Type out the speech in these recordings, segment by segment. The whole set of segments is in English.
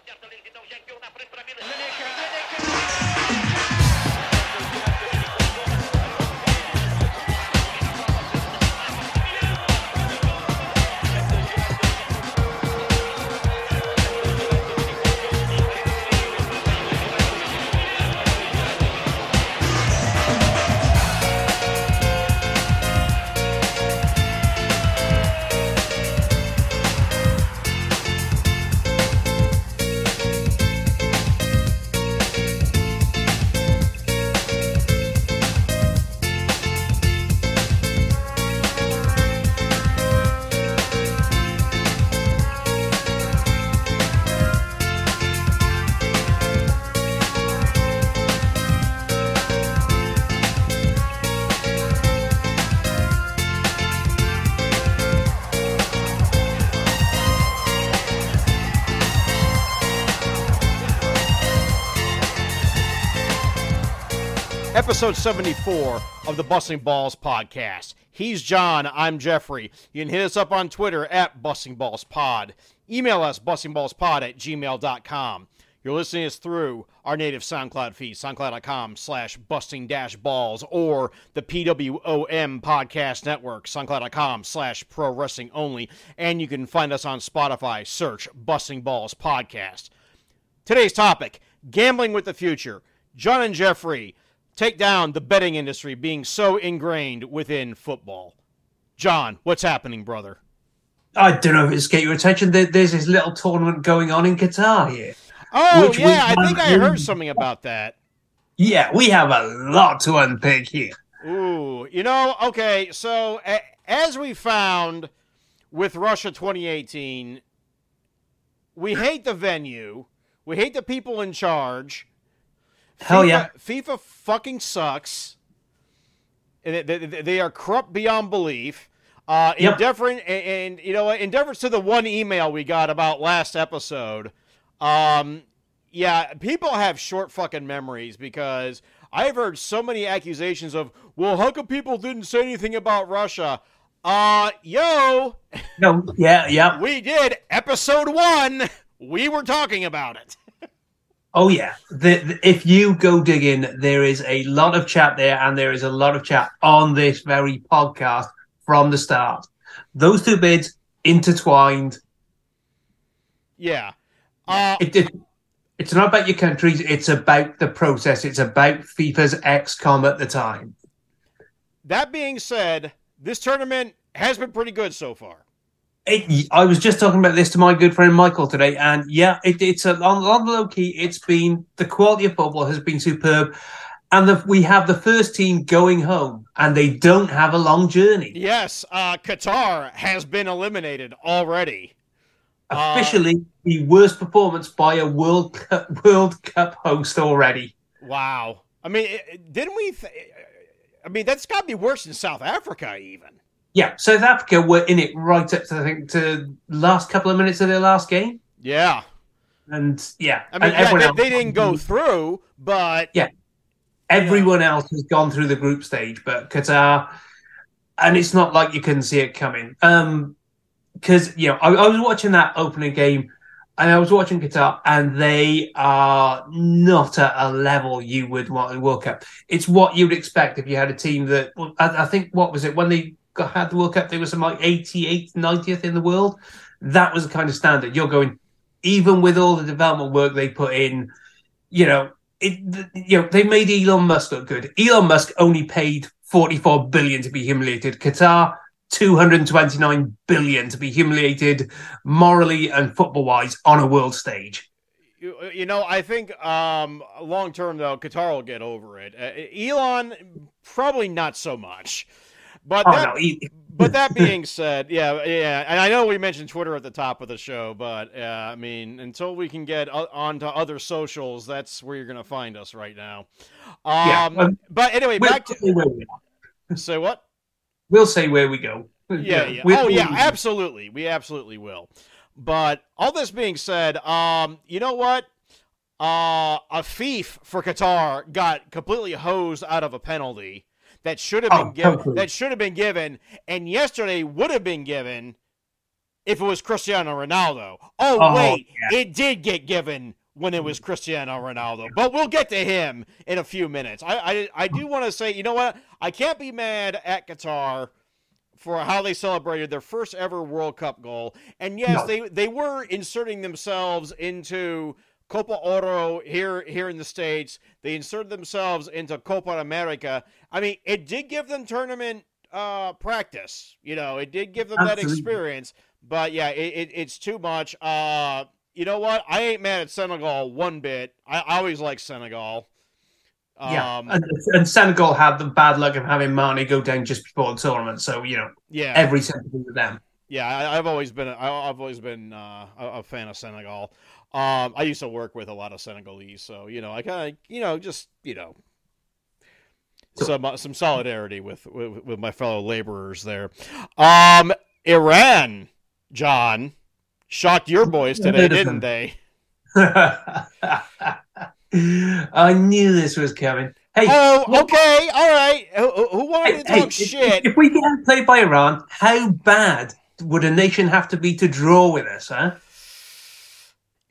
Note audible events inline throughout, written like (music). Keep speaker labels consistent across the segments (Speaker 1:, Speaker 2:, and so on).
Speaker 1: acerta, lentidão, já enviou na
Speaker 2: Episode 74 of the Busting Balls podcast. He's Jon. I'm Geoffrey. You can hit us up on Twitter at Busting Balls Pod. Email us bustingballspod at gmail.com. You're listening to us through our native SoundCloud feed, soundcloud.com slash busting dash balls, or the PWOM podcast network, soundcloud.com slash pro wrestling only. And you can find us on Spotify. Search Busting Balls Podcast. Today's topic gambling with the future. Jon and Geoffrey take down the betting industry being so ingrained within football. Jon, what's happening, brother?
Speaker 3: I don't know if it's get your attention. There, there's this little tournament going on in Qatar here.
Speaker 2: Oh,
Speaker 3: Which
Speaker 2: yeah, I think I heard something about that.
Speaker 3: Yeah, we have a lot to unpick here.
Speaker 2: Ooh, you know, okay, so a- as we found with Russia 2018, we hate the venue, we hate the people in charge.
Speaker 3: Hell
Speaker 2: FIFA,
Speaker 3: yeah.
Speaker 2: FIFA fucking sucks. They, they, they are corrupt beyond belief. Uh, in deference, and, and you know, in deference to the one email we got about last episode, um, yeah, people have short fucking memories because I've heard so many accusations of, well, how come people didn't say anything about Russia? Uh, yo,
Speaker 3: No, yeah, yeah.
Speaker 2: we did episode one. We were talking about it. (laughs)
Speaker 3: Oh yeah. The, the- if you go digging, there is a lot of chat there, and there is a lot of chat on this very podcast from the start. Those two bids intertwined.
Speaker 2: Yeah. Uh,
Speaker 3: It, it, it's not about your countries; it's about the process. It's about FIFA's XCOM at the time.
Speaker 2: That being said, this tournament has been pretty good so far.
Speaker 3: It, I was just talking about this to my good friend Michael today, and yeah, it, it's a, on, on the low key. It's been the quality of football has been superb, and the, we have the first team going home, and they don't have a long journey.
Speaker 2: Yes, uh, Qatar has been eliminated already. Uh,
Speaker 3: Officially, the worst performance by a World Cup, (laughs) World Cup host already.
Speaker 2: Wow. I mean, didn't we? Th- I mean, that's got to be worse than South Africa, even.
Speaker 3: Yeah, South Africa were in it right up to I think to last couple of minutes of their last game,
Speaker 2: Yeah.
Speaker 3: and yeah,
Speaker 2: I mean,
Speaker 3: and
Speaker 2: yeah,
Speaker 3: everyone
Speaker 2: they, they didn't go through, but
Speaker 3: Yeah. Everyone else has gone through the group stage, but Qatar, and it's not like you couldn't see it coming. Um, because you know, I, I was watching that opening game, and I was watching Qatar, and they are not at a level you would want in World Cup. It's what you'd expect if you had a team that well, I, I think what was it when they had the World Cup, they were some like 88th, 90th in the world. That was the kind of standard. You're going, even with all the development work they put in, you know, it, you know, they made Elon Musk look good. Elon Musk only paid 44 billion to be humiliated. Qatar, 229 billion to be humiliated morally and football wise on a world stage.
Speaker 2: you, you know, I think um, long term though, Qatar will get over it. Uh, Elon probably not so much. But
Speaker 3: Oh,
Speaker 2: that,
Speaker 3: no, he- (laughs)
Speaker 2: but that being said, yeah, yeah, and I know we mentioned Twitter at the top of the show, but uh, I mean, until we can get onto other socials, that's where you're going to find us right now. Um,
Speaker 3: Yeah, um,
Speaker 2: but anyway,
Speaker 3: we'll,
Speaker 2: back to
Speaker 3: say where we are.
Speaker 2: say what?
Speaker 3: we'll say where we go.
Speaker 2: Yeah, yeah.
Speaker 3: We'll-
Speaker 2: Oh, yeah, absolutely. We absolutely will. But all this being said, um, you know what? Uh, Afif for Qatar got completely hosed out of a penalty that should have oh, been
Speaker 3: Oh,
Speaker 2: given. That should have been given, and yesterday would have been given if it was Cristiano Ronaldo. Oh,
Speaker 3: Oh,
Speaker 2: wait, it did get given when it was mm. Cristiano Ronaldo. But we'll get to him in a few minutes. I I, I do want to say, you know what? I can't be mad at Qatar for how they celebrated their first ever World Cup goal. And yes,
Speaker 3: No.
Speaker 2: they they were inserting themselves into Copa Oro here here in the states. They inserted themselves into Copa America. I mean, it did give them tournament uh, practice. You know, it did give them that experience. But yeah, it, it, it's too much. Uh, you know what? I ain't mad at Senegal one bit. I, I always like Senegal.
Speaker 3: yeah,
Speaker 2: Um,
Speaker 3: and, and Senegal had the bad luck of having Mane go down just before the tournament, so you know
Speaker 2: yeah.
Speaker 3: every sympathy with them.
Speaker 2: Yeah, I, I've always been I, I've always been uh, a, a fan of Senegal. Um, I used to work with a lot of Senegalese, so you know I kind of you know just you know some uh, some solidarity with, with with my fellow laborers there. Um, Iran, Jon, shocked your boys today, didn't they? (laughs)
Speaker 3: I knew this was coming. Hey,
Speaker 2: Oh, okay, all right. Who, who- wanted
Speaker 3: hey,
Speaker 2: to
Speaker 3: hey,
Speaker 2: talk
Speaker 3: if-
Speaker 2: shit?
Speaker 3: If, we get played by Iran, how bad would a nation have to be to draw with us, huh?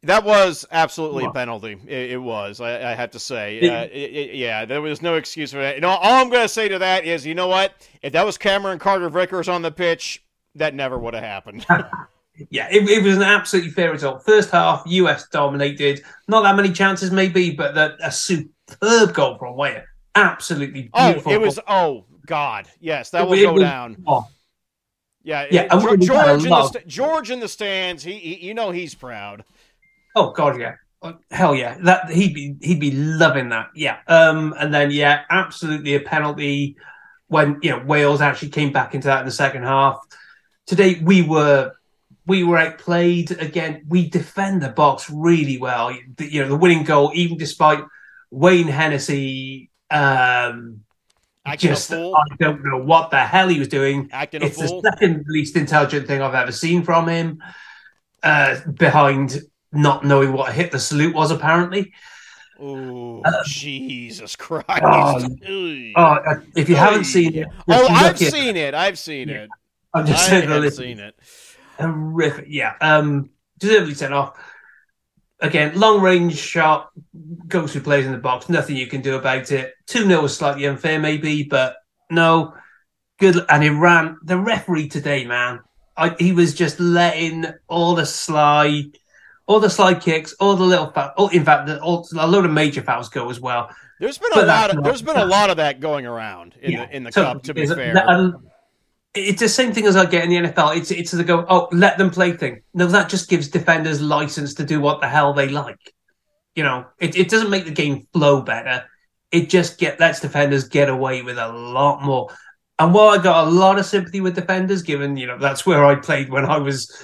Speaker 2: That was absolutely a penalty. It, it was. I, I have to say. Uh, it, it- yeah, there was no excuse for that. You know, all I'm going to say to that is, you know what? If that was Cameron Carter Vickers on the pitch, that never would have happened. (laughs)
Speaker 3: Yeah, it, it was an absolutely fair result. First half, US dominated. Not that many chances, maybe, but the, a superb goal from Weah. Absolutely beautiful.
Speaker 2: oh, it was. Oh God, yes, that will go
Speaker 3: was-
Speaker 2: down.
Speaker 3: Oh,
Speaker 2: Yeah,
Speaker 3: Yeah,
Speaker 2: it-
Speaker 3: and
Speaker 2: Geor-
Speaker 3: we had a
Speaker 2: George in the George in the stands. He, he, you know, he's proud.
Speaker 3: Oh God, yeah. Oh, Hell yeah, that he'd be he'd be loving that. Yeah, um, and then yeah, absolutely a penalty when you know Wales actually came back into that in the second half. Today we were we were outplayed again. We defend the box really well. The- You know the winning goal, even despite Wayne Hennessey. Um,
Speaker 2: Acting
Speaker 3: just. I don't know what the hell he was doing.
Speaker 2: Acting
Speaker 3: It's the second least intelligent thing I've ever seen from him. Uh, behind not knowing what a hit the salute was, apparently.
Speaker 2: Oh, Jesus Christ!
Speaker 3: Oh,
Speaker 2: Ugh.
Speaker 3: Oh, uh, if you haven't seen it,
Speaker 2: oh, I've seen it. I've seen
Speaker 3: Yeah.
Speaker 2: it.
Speaker 3: I'm just
Speaker 2: I
Speaker 3: saying
Speaker 2: have seen it.
Speaker 3: horrific. Yeah, um, deservedly sent off. Again, long range shot goes through plays in the box. Nothing you can do about it. Two 0 was slightly unfair, maybe, but no. Good. And Iran, the referee today, man, I, he was just letting all the sly, all the slide kicks, all the little fouls. Oh, in fact, the, all, a load of major fouls go as well.
Speaker 2: There's been a lot. Of, there's been a lot of that going around in
Speaker 3: Yeah.
Speaker 2: the in the
Speaker 3: So,
Speaker 2: cup. To be fair,
Speaker 3: um, it's the same thing as I get in the NFL. It's it's the go, oh, let them play thing. No, that just gives defenders license to do what the hell they like. You know, it, it doesn't make the game flow better. It just get lets defenders get away with a lot more. And while I got a lot of sympathy with defenders, given you know that's where I played when I was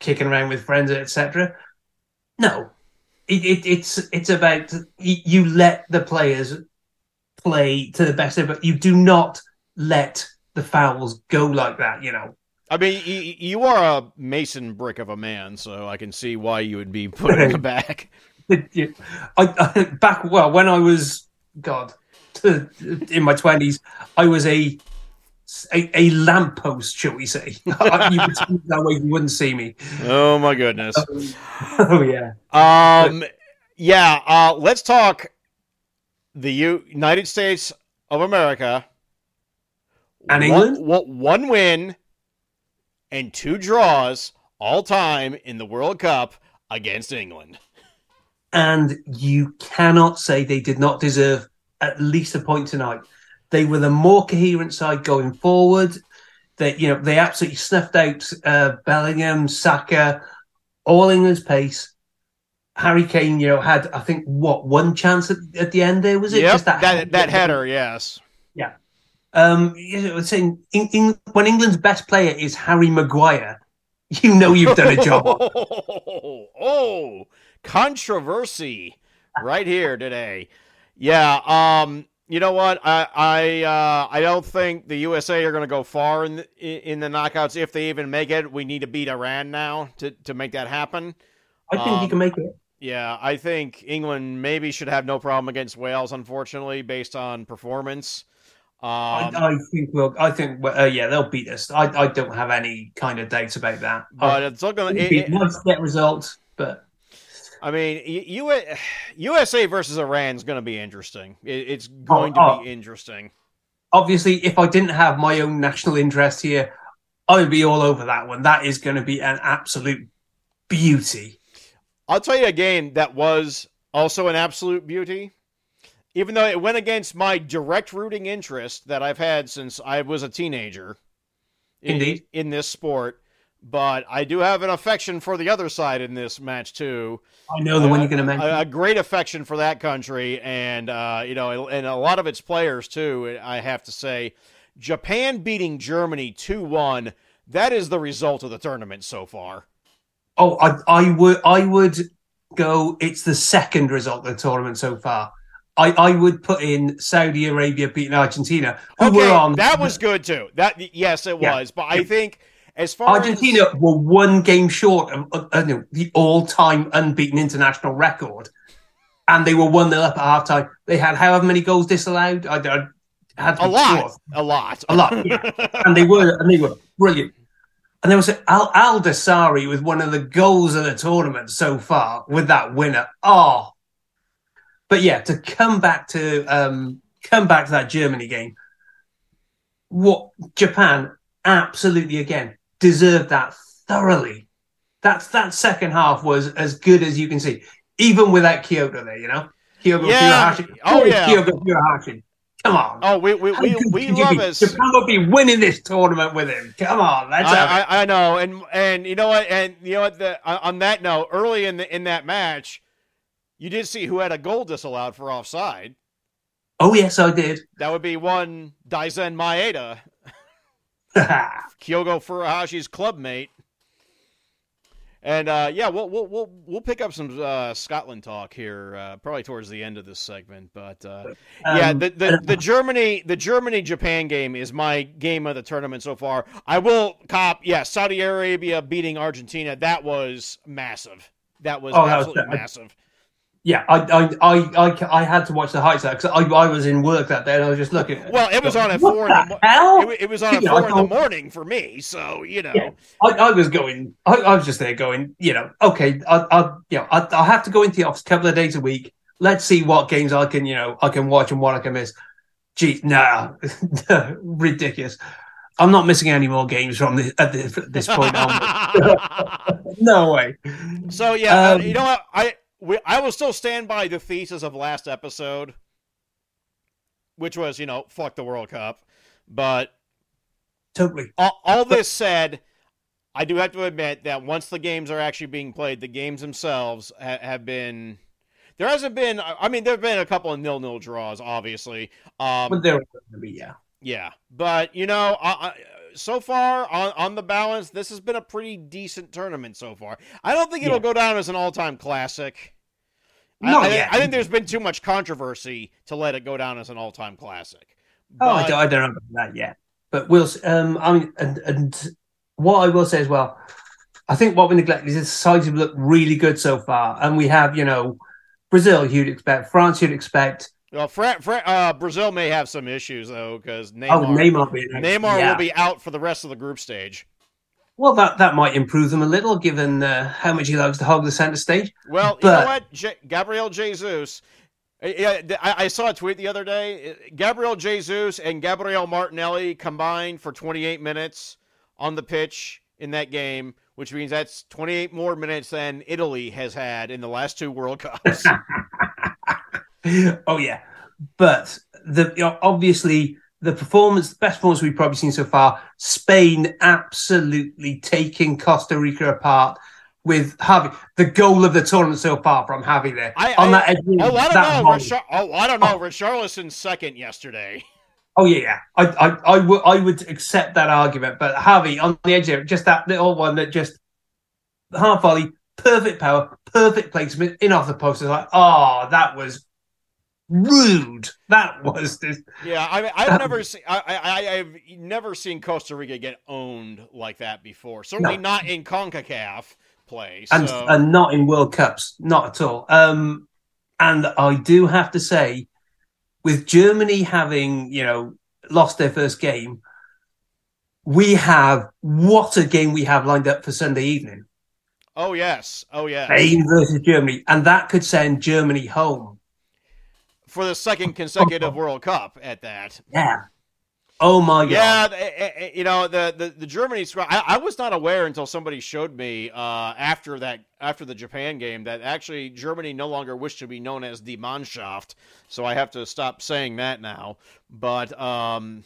Speaker 3: kicking around with friends, etc. No, it, it, it's it's about you, let the players play to the best of it. You do not let the fouls go like that. You know,
Speaker 2: I mean, you, you are a mason brick of a man, so I can see why you would be putting it (laughs) back.
Speaker 3: I, I back well when I was God in my twenties, I was a a, a lamppost, shall we say? (laughs) you that way, you wouldn't see me.
Speaker 2: Oh my goodness. (laughs)
Speaker 3: Oh yeah,
Speaker 2: Um, yeah. Uh, let's talk the U- United States of America
Speaker 3: And
Speaker 2: One-
Speaker 3: England?
Speaker 2: One, one win and two draws all time in the World Cup against England.
Speaker 3: and you cannot say they did not deserve at least a point tonight. They were the more coherent side going forward. That you know they absolutely snuffed out uh, Bellingham, Saka, all England's pace. Harry Kane, you know, had I think what one chance at, at the end there was it?
Speaker 2: Yep,
Speaker 3: Just
Speaker 2: that, that header, yes. Yeah.
Speaker 3: Um, you know, saying in, in, when England's best player is Harry Maguire, (laughs) you know you've done a job.
Speaker 2: Oh, (laughs) oh, controversy right here today. Yeah, um, you know what? I I uh, I don't think the USA are going to go far in the, in the knockouts if they even make it. We need to beat Iran now to to make that happen.
Speaker 3: I think
Speaker 2: Um,
Speaker 3: you can make it.
Speaker 2: Yeah, I think England maybe should have no problem against Wales, unfortunately, based on performance.
Speaker 3: I,
Speaker 2: Um,
Speaker 3: I think we'll. I think uh, yeah, they'll beat us. I, I don't have any kind of doubts about that.
Speaker 2: but
Speaker 3: I
Speaker 2: it's looking.
Speaker 3: think
Speaker 2: It,
Speaker 3: nice to get results, but
Speaker 2: I mean, U- USA versus Iran is oh, going to be interesting. It's going to
Speaker 3: oh.
Speaker 2: be interesting.
Speaker 3: obviously, if I didn't have my own national interest here, I would be all over that one. That is going to be an absolute beauty.
Speaker 2: I'll tell you a game that was also an absolute beauty. Even though it went against my direct rooting interest that I've had since I was a teenager in,
Speaker 3: Indeed.
Speaker 2: in this sport, but I do have an affection for the other side in this match too.
Speaker 3: I know the one you're going to mention.
Speaker 2: A, a great affection for that country, and uh, you know, and a lot of its players too. I have to say, Japan beating Germany two one. That is the result of the tournament so far.
Speaker 3: oh, I, I would. I would go. It's the second result of the tournament so far. I, I would put in Saudi Arabia beating Argentina, who
Speaker 2: Okay,
Speaker 3: were on.
Speaker 2: that was good too. That yes, it
Speaker 3: Yeah.
Speaker 2: was. But I think as far
Speaker 3: Argentina were one game short of uh, uh, no, the all-time unbeaten international record, and they were one 0 up at halftime. They had however many goals disallowed. I, I had
Speaker 2: a lot,
Speaker 3: sure.
Speaker 2: a lot,
Speaker 3: a lot, yeah. (laughs) and they were and they were brilliant. And there was Al Al Dawsari with one of the goals of the tournament so far with that winner. Oh, but yeah, to come back to um, come back to that Germany game, what Japan absolutely again deserved that thoroughly. That's that second half was as good as you can see, even without Kyogo there. You know, Kyogo
Speaker 2: Yeah. Oh, yeah.
Speaker 3: Kyogo Furuhashi. Come on.
Speaker 2: Oh, we we we, we love us.
Speaker 3: Japan will be winning this tournament with him. Come on, let's have it.
Speaker 2: I, I, I know, and and you know what, and you know what. The, on on that note, early in the in that match, you did see who had a goal disallowed for offside.
Speaker 3: Oh yes, I did.
Speaker 2: That would be one Daizen Maeda, (laughs) Kyogo Furuhashi's clubmate. And uh, yeah, we'll we'll we'll we'll pick up some uh, Scotland talk here uh, probably towards the end of this segment. But uh, yeah,
Speaker 3: Um,
Speaker 2: the, the the Germany the Germany Japan game is my game of the tournament so far. I will cop. Yeah, Saudi Arabia beating Argentina. That was massive. That was
Speaker 3: Oh, that was-
Speaker 2: absolutely massive.
Speaker 3: Yeah, I, I, I, I, I had to watch the highlights because I, I was in work that day and I was just looking.
Speaker 2: Well, it was on at four in the mo-
Speaker 3: hell?
Speaker 2: It, it was on at four in the morning for me. So you know.
Speaker 3: Yeah. I, I was going. I, I was just there going. You know, okay. I, I, you know, I, I have to go into the office a couple of days a week. Let's see what games I can, you know, I can watch and what I can miss. Gee, nah, (laughs) ridiculous. I'm not missing any more games from the, at this, this point on. (laughs) (laughs) no way.
Speaker 2: So yeah, uh,
Speaker 3: Um,
Speaker 2: you know what? I we, I will still stand by the thesis of last episode, which was you know fuck the World Cup. But
Speaker 3: Totally.
Speaker 2: all, all this said, I do have to admit that once the games are actually being played, the games themselves ha- have been. There hasn't been. I mean, there have been a couple of nil-nil draws, obviously. Um,
Speaker 3: But to be, yeah.
Speaker 2: yeah, but you know, I, so far on on the balance, this has been a pretty decent tournament so far. I don't think it'll
Speaker 3: Yeah.
Speaker 2: go down as an all time classic. I-
Speaker 3: Not
Speaker 2: I. I think there's been too much controversy to let it go down as an all time classic.
Speaker 3: Oh, I don't, I don't know about that yet. But we'll. Um, I mean, and, and what I will say as well, I think what we neglect is the sides have looked really good so far, and we have, you know, Brazil you'd expect, France you'd expect.
Speaker 2: Well, Fra- Fra- uh, Brazil may have some issues though because Neymar,
Speaker 3: Oh, Neymar,
Speaker 2: Neymar
Speaker 3: yeah.
Speaker 2: will be out for the rest of the group stage.
Speaker 3: Well, that that might improve them a little, given uh, how much he likes to hog the center stage.
Speaker 2: Well, you know what, J- Gabriel Jesus. uh, Yeah, I, I saw a tweet the other day. Uh, Gabriel Jesus and Gabriel Martinelli combined for 28 minutes on the pitch in that game, which means that's 28 more minutes than Italy has had in the last two World (laughs) Cups. (laughs)
Speaker 3: oh yeah, but the you know, obviously the performance, the best performance we've probably seen so far. Spain absolutely taking Costa Rica apart with Gavi. The goal of the tournament so far from Gavi there
Speaker 2: I,
Speaker 3: on
Speaker 2: I,
Speaker 3: that edge.
Speaker 2: oh, I don't know. Richar- oh, I don't know. Oh. Richarlison's second yesterday.
Speaker 3: Oh yeah, yeah. I, I, I would, I would accept that argument, but Gavi on the edge there, just that little one that just half volley, perfect power, perfect placement in off the post. It's like, oh, that was rude. That was just
Speaker 2: Yeah, I mean, I've never seen. I, I, I've never seen Costa Rica get owned like that before. Certainly
Speaker 3: No.
Speaker 2: not in Concacaf play.
Speaker 3: and
Speaker 2: So.
Speaker 3: and not in World Cups, not at all. Um, and I do have to say, with Germany having you know lost their first game, we have what a game we have lined up for Sunday evening.
Speaker 2: Oh yes, oh yes.
Speaker 3: Spain versus Germany, and that could send Germany home.
Speaker 2: For the second consecutive World Cup at that.
Speaker 3: Yeah. Oh my god.
Speaker 2: Yeah, eh, eh, eh, you know the the, the Germany squad. I, I was not aware until somebody showed me uh, after that after the Japan game that actually Germany no longer wished to be known as the Mannschaft. So I have to stop saying that now. But um,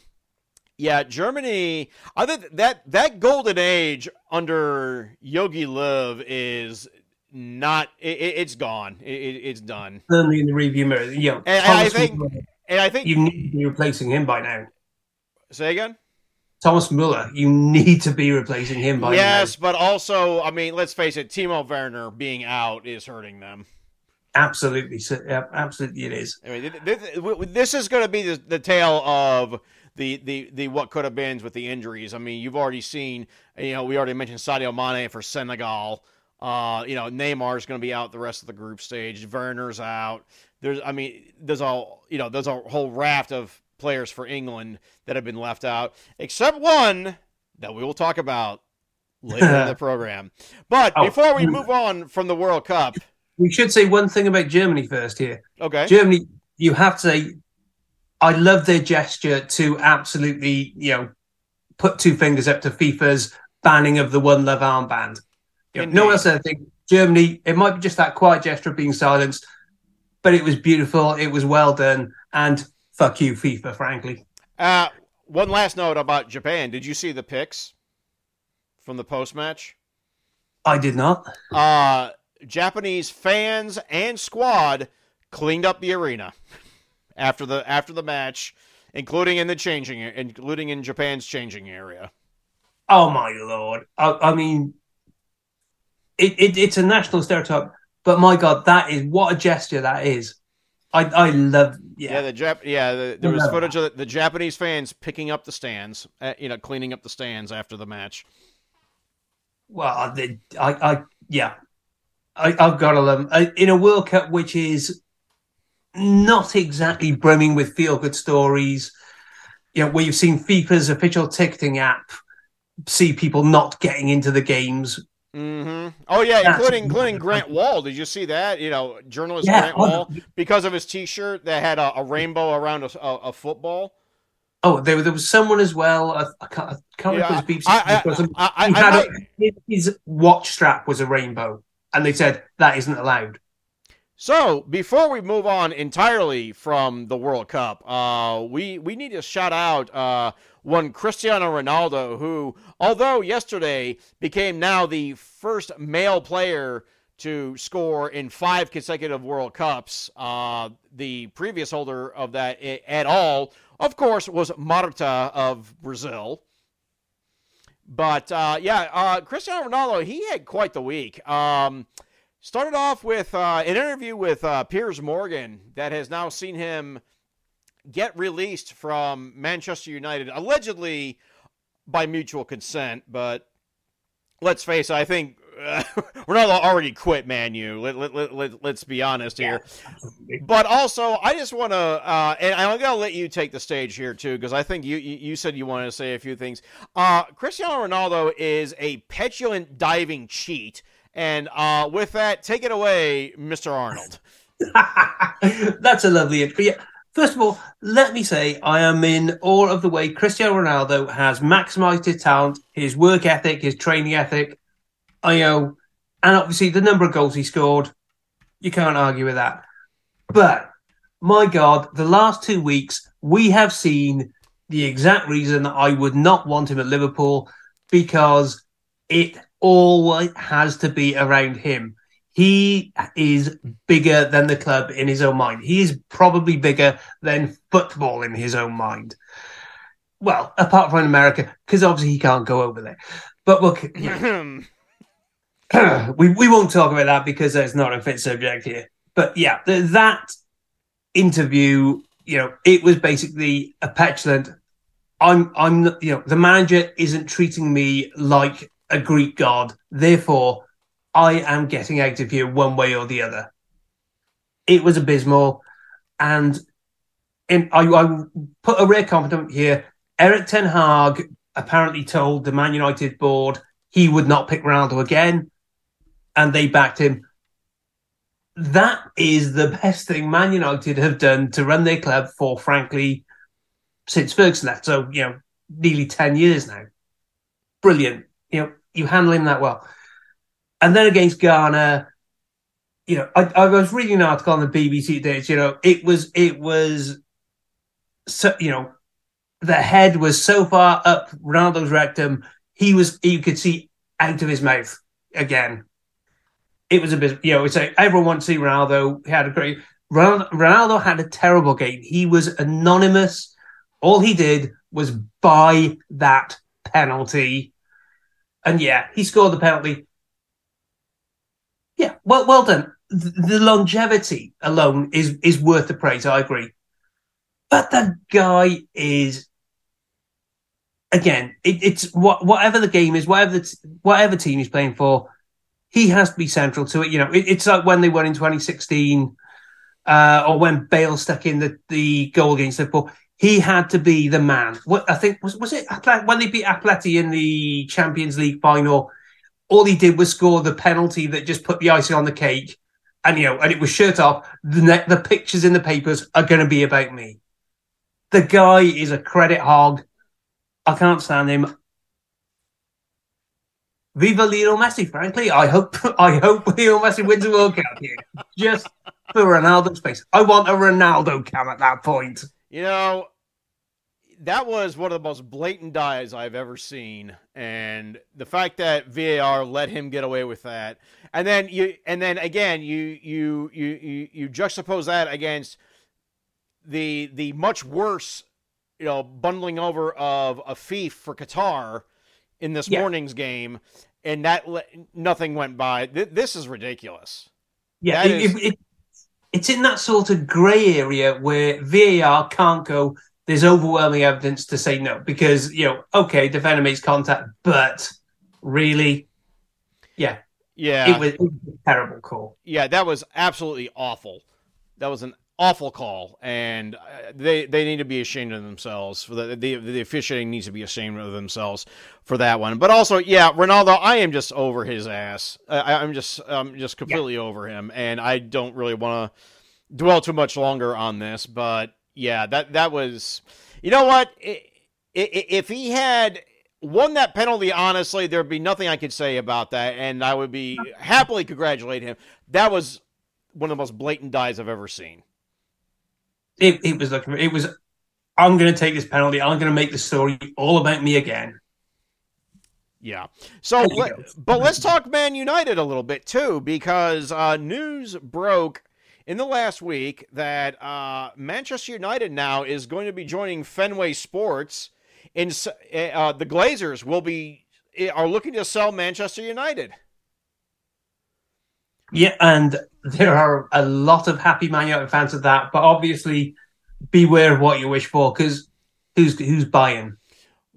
Speaker 2: yeah, Germany. I think that that golden age under Jogi Löw is not. It, it's gone. It, it's done.
Speaker 3: Firmly in the review mirror. You know,
Speaker 2: and, I think. And I think
Speaker 3: you need to be replacing him by now.
Speaker 2: Say again.
Speaker 3: Thomas Muller, you need to be replacing him by now.
Speaker 2: yes,
Speaker 3: now.
Speaker 2: but also, I mean, let's face it, Timo Werner being out is hurting them.
Speaker 3: Absolutely, yeah, absolutely, it is.
Speaker 2: I mean, this is going to be the, the tale of the, the, the what could have been with the injuries. I mean, you've already seen, you know, we already mentioned Sadio Mane for Senegal. Uh, you know, Neymar is going to be out the rest of the group stage. Werner's out. There's, I mean, there's all, you know, there's a whole raft of players for England that have been left out, except one that we will talk about later in the (laughs) program. But oh, before we move on from the World Cup,
Speaker 3: we should say one thing about Germany first here.
Speaker 2: Okay.
Speaker 3: Germany, you have to say, I love their gesture to absolutely, you know, put two fingers up to FIFA's banning of the One Love armband. You know, no one else said anything. Germany, it might be just that quiet gesture of being silenced, but it was beautiful. It was well done. And fuck you, FIFA, frankly.
Speaker 2: Uh, one last note about Japan. Did you see the pics from the post match?
Speaker 3: I did not.
Speaker 2: Uh, Japanese fans and squad cleaned up the arena after the after the match, including in the changing, including in Japan's changing area.
Speaker 3: Oh my lord! I, I mean, it, it, it's a national stereotype, but my god, that is what a gesture that is. I I love yeah
Speaker 2: yeah the Jap yeah the, there was footage of the, the, Japanese fans picking up the stands uh, you know cleaning up the stands after the match.
Speaker 3: Well, I I yeah I I've got to love them. in a World Cup which is not exactly brimming with feel good stories. You know, where you've seen FIFA's official ticketing app see people not getting into the games
Speaker 2: Mm-hmm. Oh yeah, including including Grant Wahl. Did you see that? You know, journalist yeah, Grant Wahl because of his T-shirt that had a, a rainbow around a, a, a, football.
Speaker 3: Oh, there, there was someone as well. I, I can't, I can't yeah, remember his BBC. I, I, I, I a, his watch strap was a rainbow, and they said that isn't allowed.
Speaker 2: So before we move on entirely from the World Cup, uh, we we need to shout out uh, one Cristiano Ronaldo, who, although yesterday became now the first male player to score in five consecutive World Cups, uh, the previous holder of that at all, of course, was Marta of Brazil. But uh, yeah, uh, Cristiano Ronaldo, he had quite the week. Um, started off with uh, an interview with uh, Piers Morgan that has now seen him get released from Manchester United, allegedly by mutual consent. But let's face it, I think uh, (laughs) not already quit Man U. Let, let, let, let, let's be honest here. Yeah. But also, I just want to, uh, and I'm going to let you take the stage here too, because I think you, you said you wanted to say a few things. Uh, Cristiano Ronaldo is a petulant diving cheat. And uh, with that, take it away, Mr. Arnold. (laughs)
Speaker 3: That's a lovely intro. First of all, let me say I am in awe of the way Cristiano Ronaldo has maximized his talent, his work ethic, his training ethic. I know, and obviously the number of goals he scored, you can't argue with that. But my God, the last two weeks we have seen the exact reason I would not want him at Liverpool because it all has to be around him he is bigger than the club in his own mind. He is probably bigger than football in his own mind. Well, apart from America, because obviously he can't go over there. But look, (clears throat) (clears throat) we we won't talk about that because it's not a fit subject here. But yeah, the, that interview, you know, it was basically a petulant. I'm I'm you know the manager isn't treating me like a Greek god, therefore I am getting out of here one way or the other. It was abysmal. And in I, I put a rare compliment here. Erik Ten Hag apparently told the Man United board he would not pick Ronaldo again, and they backed him. That is the best thing Man United have done to run their club for, frankly, since Ferguson left. So you know, nearly ten years now. Brilliant. You know, you handle him that well. And then against Ghana, you know, I, I was reading an article on the BBC today. You know, it was it was so you know, the head was so far up Ronaldo's rectum, he was you could see out of his mouth again. It was a bit, you know, it's like everyone wants to see Ronaldo. He had a great Ronaldo had a terrible game. He was anonymous. All he did was buy that penalty. And yeah, he scored the penalty. Yeah, well, well done. The longevity alone is is worth the praise. I agree, but the guy is again. It, it's what whatever the game is, whatever the, whatever team he's playing for, he has to be central to it. You know, it, it's like when they won in 2016, uh, or when Bale stuck in the the goal against Liverpool. He had to be the man. What I think was was it when they beat Atleti in the Champions League final all he did was score the penalty that just put the icing on the cake. And you know, and it was shirt off. The ne- the pictures in the papers are going to be about me. The guy is a credit hog. I can't stand him. Viva Lionel Messi, frankly. I hope (laughs) I hope Lionel Messi wins the World Cup here. Just for Ronaldo's space. I want a Ronaldo cam at that point.
Speaker 2: You know, that was one of the most blatant dives I've ever seen, and the fact that VAR let him get away with that, and then you, and then again, you you you you, you juxtapose that against the the much worse, you know, bundling over of a Afif for Qatar in this yeah. morning's game, and that nothing went by. this is ridiculous.
Speaker 3: Yeah, it, is, it, it, it's in that sort of grey area where VAR can't go there's overwhelming evidence to say no because you know okay defender makes contact but really yeah.
Speaker 2: Yeah.
Speaker 3: It was, it was, a terrible call.
Speaker 2: Yeah that was absolutely awful. That was an awful call and uh, they they need to be ashamed of themselves for the the, the officiating needs to be ashamed of themselves for that one. But also yeah ronaldo i am just over his ass. I, am just i'm just completely yeah. over him and i don't really want to dwell too much longer on this but yeah, that that was. You know what? If he had won that penalty, honestly, there'd be nothing I could say about that, and I would be happily congratulate him. That was one of the most blatant dives I've ever seen.
Speaker 3: It, it was like it was. I'm going to take this penalty. I'm going to make the story all about me again.
Speaker 2: Yeah. So, let, but let's talk Man United a little bit too, because uh, news broke in the last week that uh, Manchester United now is going to be joining Fenway Sports. In uh, the Glazers will be eh, are looking to sell Manchester United.
Speaker 3: Yeah, and there are a lot of happy Man United fans of that, but obviously beware of what you wish for because who's who's buying?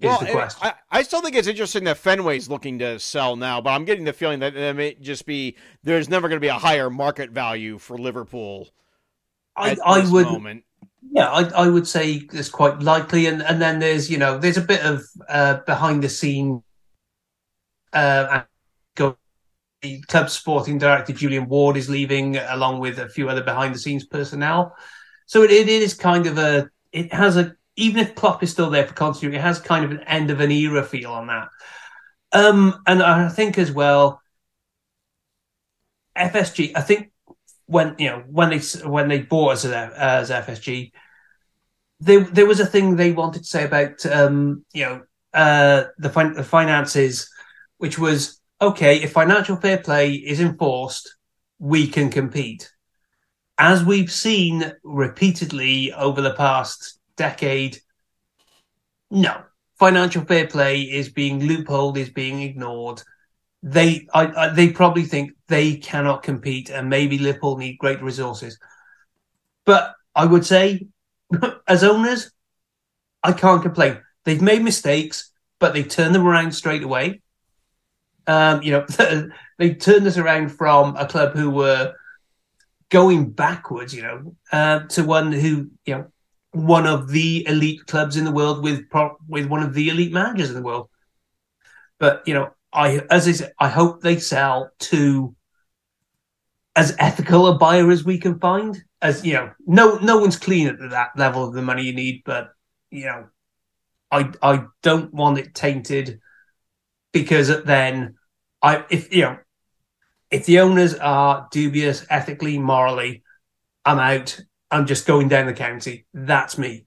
Speaker 3: Well, the question.
Speaker 2: I, I, still think it's interesting that Fenway's looking to sell now, but I'm getting the feeling that it may just be there's never going to be a higher market value for Liverpool.
Speaker 3: I, I would, moment. yeah, I, I would say it's quite likely, and and then there's you know there's a bit of uh, behind the scene. Uh, go, the club sporting director Julian Ward is leaving, along with a few other behind the scenes personnel. So it, it is kind of a it has a even if Klopp is still there for continuity, it has kind of an end of an era feel on that. Um, and I think as well, FSG. I think when you know when they when they bought us as, as FSG, there there was a thing they wanted to say about um, you know uh, the, fin- the finances, which was okay if financial fair play is enforced, we can compete. As we've seen repeatedly over the past decade. No, financial fair play is being loopholed, is being ignored. They, I, I, they probably think they cannot compete, and maybe Liverpool need great resources. But I would say, (laughs) as owners, I can't complain. They've made mistakes, but they turn them around straight away. Um, you know, (laughs) they turned us around from a club who were going backwards, you know, uh, to one who, you know, one of the elite clubs in the world with pro- with one of the elite managers in the world. But you know, I as I said, I hope they sell to as ethical a buyer as we can find. As you know, no no one's clean at that level of the money you need, but you know, I I don't want it tainted because then I if you know if the owners are dubious ethically morally, I'm out. I'm just going down the county. That's me.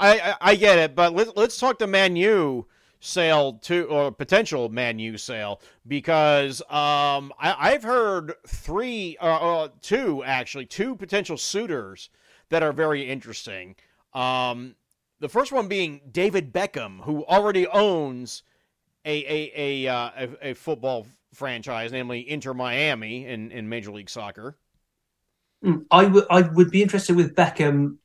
Speaker 2: I, I, I get it, but let, let's talk to Man U sale to or potential Man U sale because um, I, I've heard three, uh, uh, two actually, two potential suitors that are very interesting. Um, the first one being David Beckham, who already owns a a a, uh, a, a football franchise, namely Inter Miami in, in Major League Soccer.
Speaker 3: Mm, I would I would be interested with Beckham,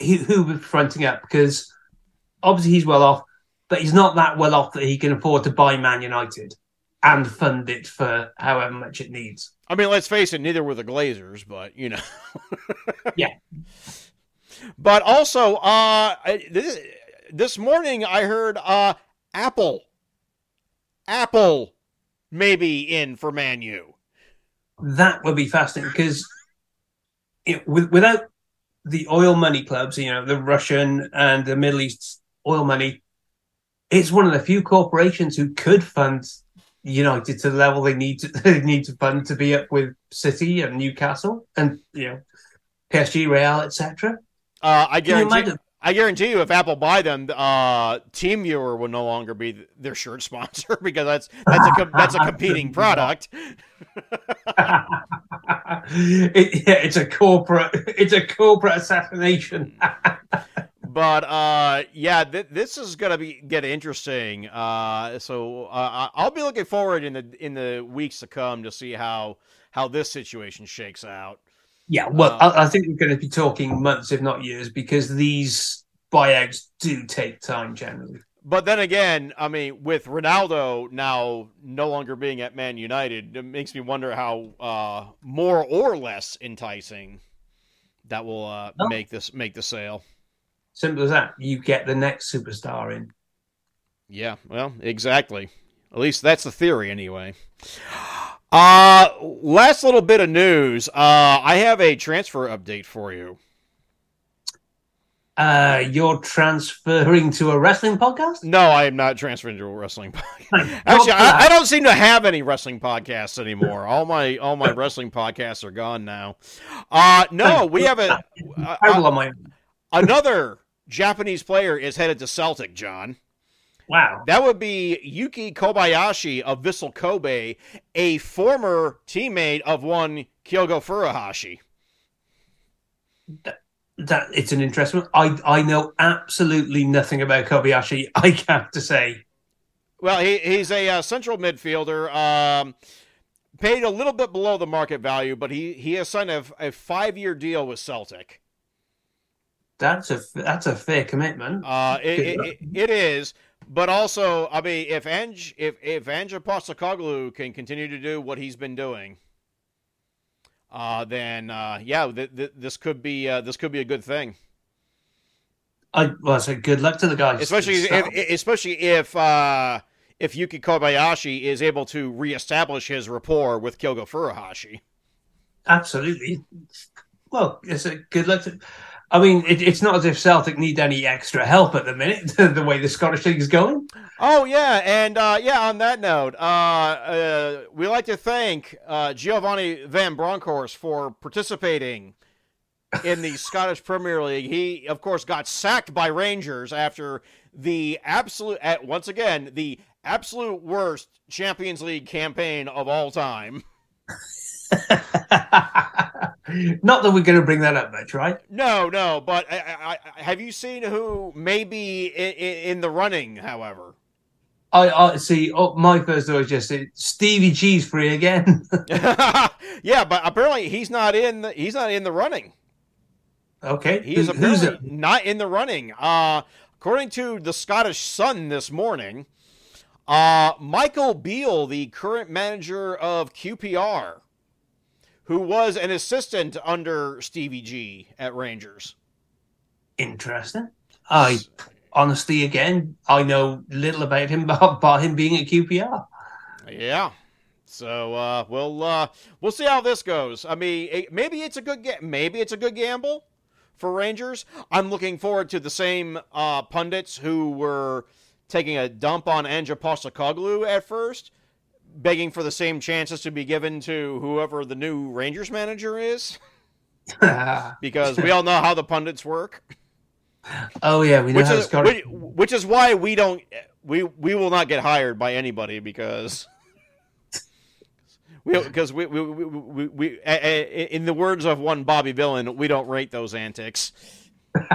Speaker 3: who, who would be fronting up because obviously he's well off, but he's not that well off that he can afford to buy Man United and fund it for however much it needs.
Speaker 2: I mean, let's face it, neither were the Glazers, but you know. (laughs)
Speaker 3: Yeah.
Speaker 2: But also, uh, this, this morning I heard uh, Apple, Apple, maybe in for Man U.
Speaker 3: That would be fascinating because it, with, without the oil money clubs, you know, the Russian and the Middle East oil money, it's one of the few corporations who could fund United to the level they need to (laughs) they need to fund to be up with City and Newcastle and you know PSG, Real, etc.
Speaker 2: Uh, I guarantee. I guarantee you, if Apple buy them, uh, TeamViewer will no longer be their shirt sponsor (laughs) because that's that's a that's a competing (laughs) product. (laughs)
Speaker 3: it, yeah, it's a corporate it's a corporate assassination.
Speaker 2: But uh, yeah, th- this is gonna be get interesting. Uh, so uh, I'll be looking forward in the in the weeks to come to see how how this situation shakes out.
Speaker 3: Yeah, well,
Speaker 2: Uh,
Speaker 3: I, I think we're going to be talking months, if not years, because these buyouts do take time generally.
Speaker 2: But then again, I mean, with Ronaldo now no longer being at Man United, it makes me wonder how uh, more or less enticing that will uh,
Speaker 3: No.
Speaker 2: make this make the sale.
Speaker 3: Simple as that. You get the next superstar in.
Speaker 2: Yeah, well, exactly. At least that's the theory, anyway. Uh, last little bit of news. Uh, I have a transfer update for you.
Speaker 3: Uh, you're transferring to a wrestling podcast?
Speaker 2: No, I am not transferring to a wrestling (laughs) podcast. (laughs) Actually, I, I don't seem to have any wrestling podcasts anymore. All my all my wrestling podcasts are gone now. Uh, no, we have a,
Speaker 3: my
Speaker 2: another Japanese player is headed to Celtic. Jon,
Speaker 3: Wow.
Speaker 2: that would be Yuki Kobayashi of Vissel Kobe, a former teammate of one Kyogo Furuhashi.
Speaker 3: That that it's an interesting one. I I know absolutely nothing about Kobayashi, (laughs) I have to say.
Speaker 2: Well, he, he's a uh, central midfielder. Um, paid a little bit below the market value, but he, he has signed a, a five year deal with Celtic.
Speaker 3: That's a that's a fair commitment.
Speaker 2: Uh, it, it, it, it is, but also, I mean, if Ange if if Ange Postecoglou can continue to do what he's been doing, uh, then uh, yeah, th- th- this could be uh, this could be a good thing.
Speaker 3: I well, so good luck to the guys.
Speaker 2: especially if, especially if uh, if Yuki Kobayashi is able to reestablish his rapport with Kyogo Furuhashi.
Speaker 3: absolutely. Well, it's a good luck to. I mean, it, it's not as if Celtic need any extra help at the minute. (laughs) the way the Scottish league is going.
Speaker 2: Oh yeah, and uh, yeah. On that note, uh, uh, we like to thank uh, Giovanni Van Bronckhorst for participating in the Scottish Premier League. He, of course, got sacked by Rangers after the absolute, once again, the absolute worst Champions League campaign of all time. (laughs) (laughs)
Speaker 3: not that we're going to bring that up much, right?
Speaker 2: No, no, but I, I, I, have you seen who may be in, in the running? However,
Speaker 3: I, I see. Oh, my first thought was just Stevie G's free again. (laughs)
Speaker 2: yeah, but apparently he's not in. The, he's not in the running.
Speaker 3: okay,
Speaker 2: He's
Speaker 3: Who-
Speaker 2: apparently not in the running. Uh, according to the Scottish Sun this morning, uh, Michael Beale, the current manager of QPR, who was an assistant under Stevie G at Rangers.
Speaker 3: Interesting. I honestly, again, I know little about him (laughs) but by him being at QPR.
Speaker 2: Yeah. So uh, we'll uh, we'll see how this goes. I mean, maybe it's a good ga- maybe it's a good gamble for Rangers. I'm looking forward to the same uh, pundits who were taking a dump on Ange Postecoglou at first, begging for the same chances to be given to whoever the new Rangers manager is, (laughs) because we all know how the pundits work.
Speaker 3: oh yeah, we know
Speaker 2: Which
Speaker 3: how
Speaker 2: is
Speaker 3: got.
Speaker 2: which, which is why we don't we we will not get hired by anybody because. Because we, we, we, we, we, a- a- in the words of one Bobby Villain, we don't rate those antics. (laughs)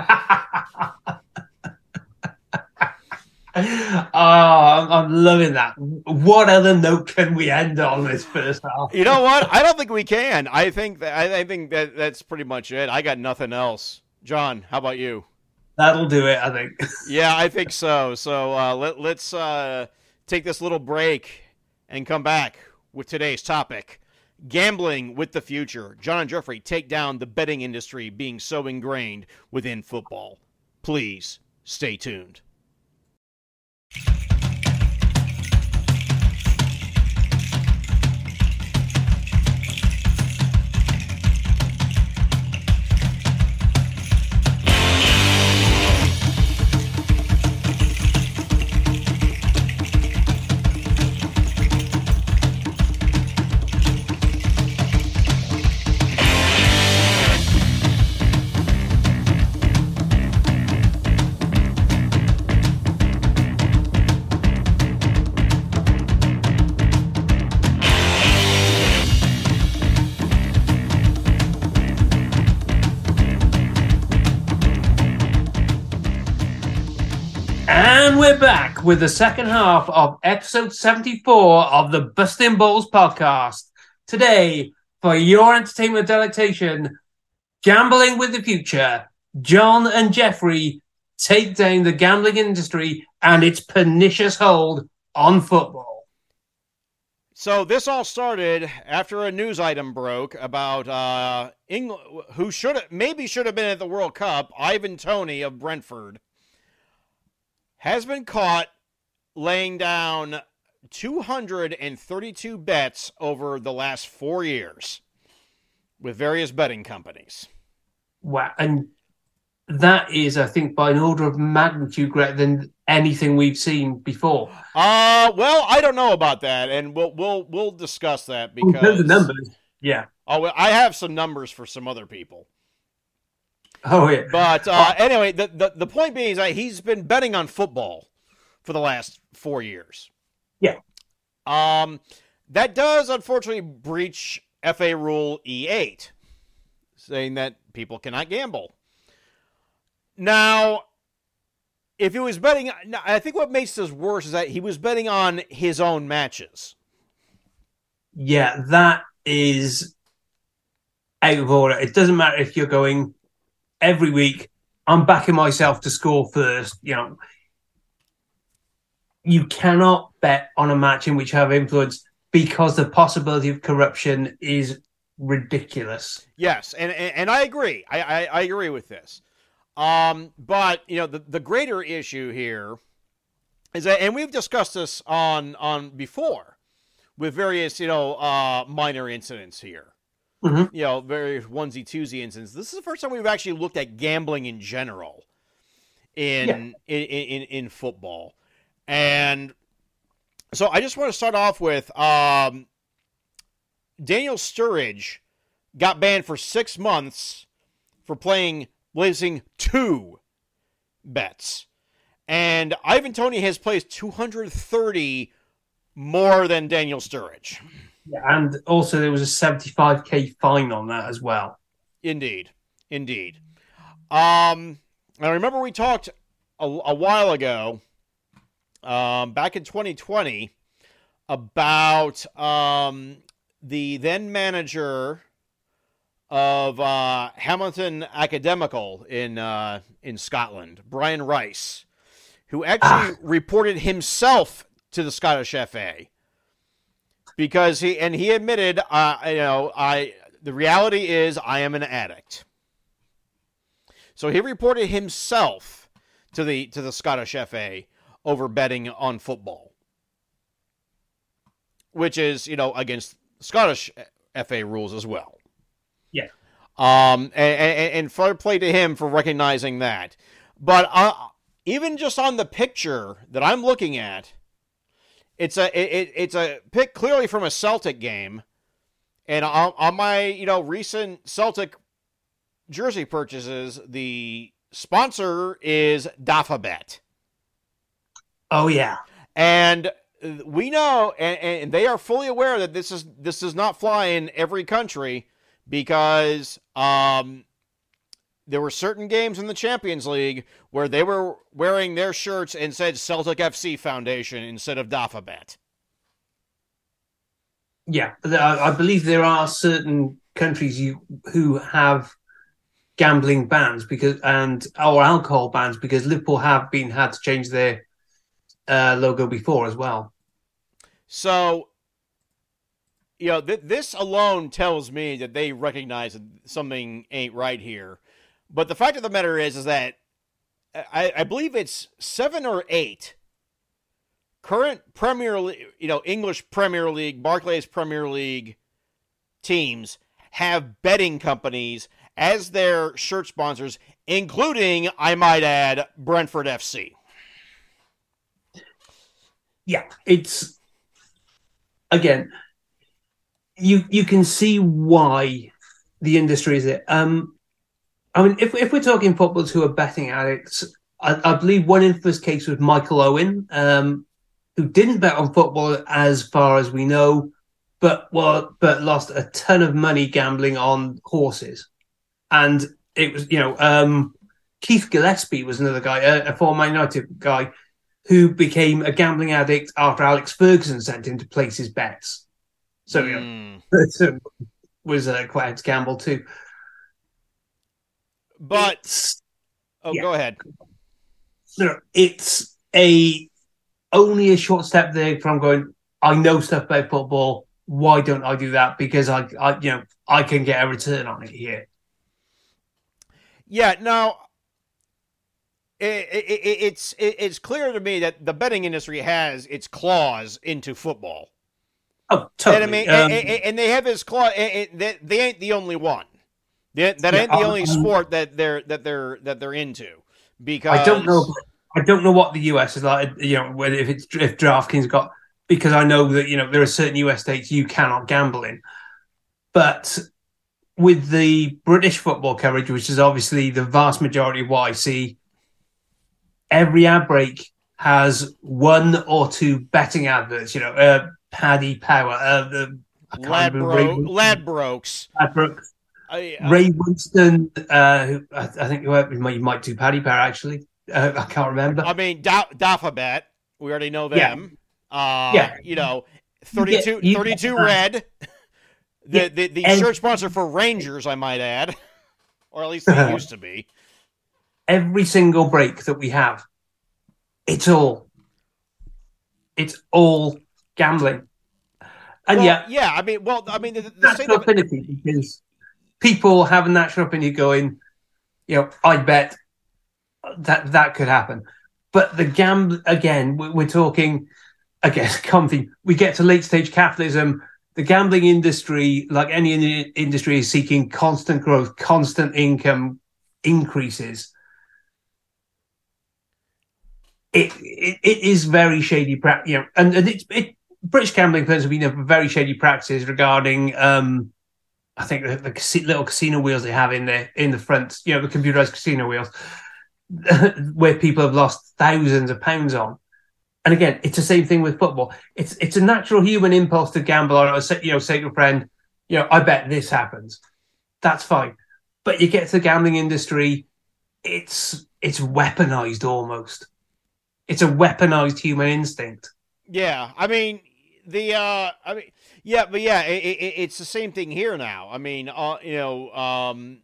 Speaker 3: oh, I'm, I'm loving that. What other note can we end on this first half?
Speaker 2: You know what? I don't think we can. I think that I, I think that that's pretty much it. I got nothing else. Jon, how about you?
Speaker 3: That'll do it, I think. (laughs)
Speaker 2: Yeah, I think so. So uh, let let's uh, take this little break and come back with today's topic: gambling with the future. Jon and Geoffrey take down the betting industry being so ingrained within football. Please stay tuned.
Speaker 3: With the second half of episode 74 of the Busting Balls podcast. Today, for your entertainment delectation, gambling with the future, Jon and Geoffrey take down the gambling industry and its pernicious hold on football.
Speaker 2: So this all started after a news item broke about uh, England, who should maybe should have been at the World Cup. Ivan Toney of Brentford has been caught laying down 232 bets over the last four years with various betting companies.
Speaker 3: Wow. And that is, I think, by an order of magnitude greater than anything we've seen before.
Speaker 2: Uh, well, I don't know about that, and we'll we'll we'll discuss that because
Speaker 3: of numbers. Yeah.
Speaker 2: Oh, I have some numbers for some other people. (laughs)
Speaker 3: Oh, yeah.
Speaker 2: But uh, anyway, the, the the point being is that he's been betting on football for the last four years.
Speaker 3: Yeah.
Speaker 2: Um, that does unfortunately breach FA Rule E8, saying that people cannot gamble. Now, if he was betting, I think what makes this worse is that he was betting on his own matches.
Speaker 3: Yeah, that is out of order. It doesn't matter if you're going every week. I'm backing myself to score first. You know, you cannot bet on a match in which you have influence because the possibility of corruption is ridiculous.
Speaker 2: Yes, and and, and I agree. I, I, I agree with this. Um, but you know the the greater issue here is that, and we've discussed this on on before with various you know uh, minor incidents here.
Speaker 3: Mhm.
Speaker 2: You know, various onesie twosie incidents. This is the first time we've actually looked at gambling in general in
Speaker 3: Yeah.
Speaker 2: in, in in football, and so I just want to start off with um, Daniel Sturridge got banned for six months for playing placing two bets. And Ivan Toney has placed 230 more than Daniel Sturridge.
Speaker 3: And also, there was a 75k fine on that as well.
Speaker 2: Indeed. Indeed. Um, I remember we talked a, a while ago, um, back in 2020, about um, the then manager of uh, Hamilton Academical in uh, in Scotland, Brian Rice, who actually reported himself to the Scottish FA because he and he admitted, uh, you know, I the reality is I am an addict. So he reported himself to the to the Scottish FA over betting on football, which is you know against Scottish FA rules as well.
Speaker 3: Yeah.
Speaker 2: Um, and, and, and fair play to him for recognizing that. But uh, even just on the picture that I'm looking at, it's a it, it's a pick clearly from a Celtic game, and on, on my you know recent Celtic jersey purchases, the sponsor is Dafabet.
Speaker 3: Oh yeah,
Speaker 2: and we know, and, and they are fully aware that this is this does not fly in every country because um, there were certain games in the Champions League where they were wearing their shirts and said Celtic FC Foundation instead of Dafabet.
Speaker 3: Yeah, I believe there are certain countries you who have gambling bans because and or alcohol bans because Liverpool have been had to change their uh, logo before as well.
Speaker 2: So, you know, th- this alone tells me that they recognize that something ain't right here. But the fact of the matter is, is that I, I believe it's seven or eight current Premier League, you know, English Premier League, Barclays Premier League teams have betting companies as their shirt sponsors, including, I might add, Brentford FC.
Speaker 3: Yeah, it's again, you you can see why the industry is it. Um, I mean, if if we're talking footballers who are betting addicts, I, I believe one infamous case was Michael Owen, um, who didn't bet on football as far as we know, but well, but lost a ton of money gambling on horses, and it was you know um, Keith Gillespie was another guy, a, a former United guy who became a gambling addict after Alex Ferguson sent him to place his bets. So, you know, mm. was uh, quite a gamble too.
Speaker 2: But it's, oh, yeah. go ahead.
Speaker 3: No, it's a only a short step there from going. I know stuff about football. Why don't I do that? Because I, I, you know, I can get a return on it here.
Speaker 2: Yeah. Now, it, it, it's it, it's clear to me that the betting industry has its claws into football.
Speaker 3: Oh, totally.
Speaker 2: And, I mean, um, and, and, they have his claw. They, they ain't the only one. That ain't yeah, the only um, sport that they're that they're that they're into. Because
Speaker 3: I don't know. I don't know what the US is like. You know, whether if it's if DraftKings got because I know that you know there are certain US states you cannot gamble in, but with the British football coverage, which is obviously the vast majority of what I see, every ad break has one or two betting adverts. You know, uh, Paddy Power, uh, the
Speaker 2: Ladbro- Ladbrokes,
Speaker 3: Ladbrokes. I, uh, Ray Winstone, uh, who, I, I think you might, you might do Paddy Power actually. Uh, I can't remember.
Speaker 2: I mean, da- Dafabet, we already know them. Yeah. Uh, yeah. You know, 32, you 32 red. The, yeah. the, the shirt sponsor for Rangers, I might add. (laughs) or at least they used to be
Speaker 3: every single break that we have, it's all, it's all gambling. And
Speaker 2: well,
Speaker 3: yeah,
Speaker 2: yeah, I mean, well, I mean, the, the
Speaker 3: natural affinity because people having have a natural affinity going, you know, I bet that that could happen. But the gamble again, we're talking again, (laughs) comfy. We get to late stage capitalism. The gambling industry, like any industry, is seeking constant growth, constant income increases it, it, it is very shady practice, you know, and, and it's, it, British gambling firms have been a very shady practices regarding, um, I think the, the, little casino wheels they have in the in the front, you know, the computerized casino wheels, (laughs) where people have lost thousands of pounds on. And again, it's the same thing with football. It's it's a natural human impulse to gamble on or you know say to a friend, you know, I bet this happens. That's fine, but you get to the gambling industry, it's it's weaponized almost it's a weaponized human instinct.
Speaker 2: Yeah, I mean the uh I mean yeah, but yeah, it, it, it's the same thing here now. I mean, uh, you know, um,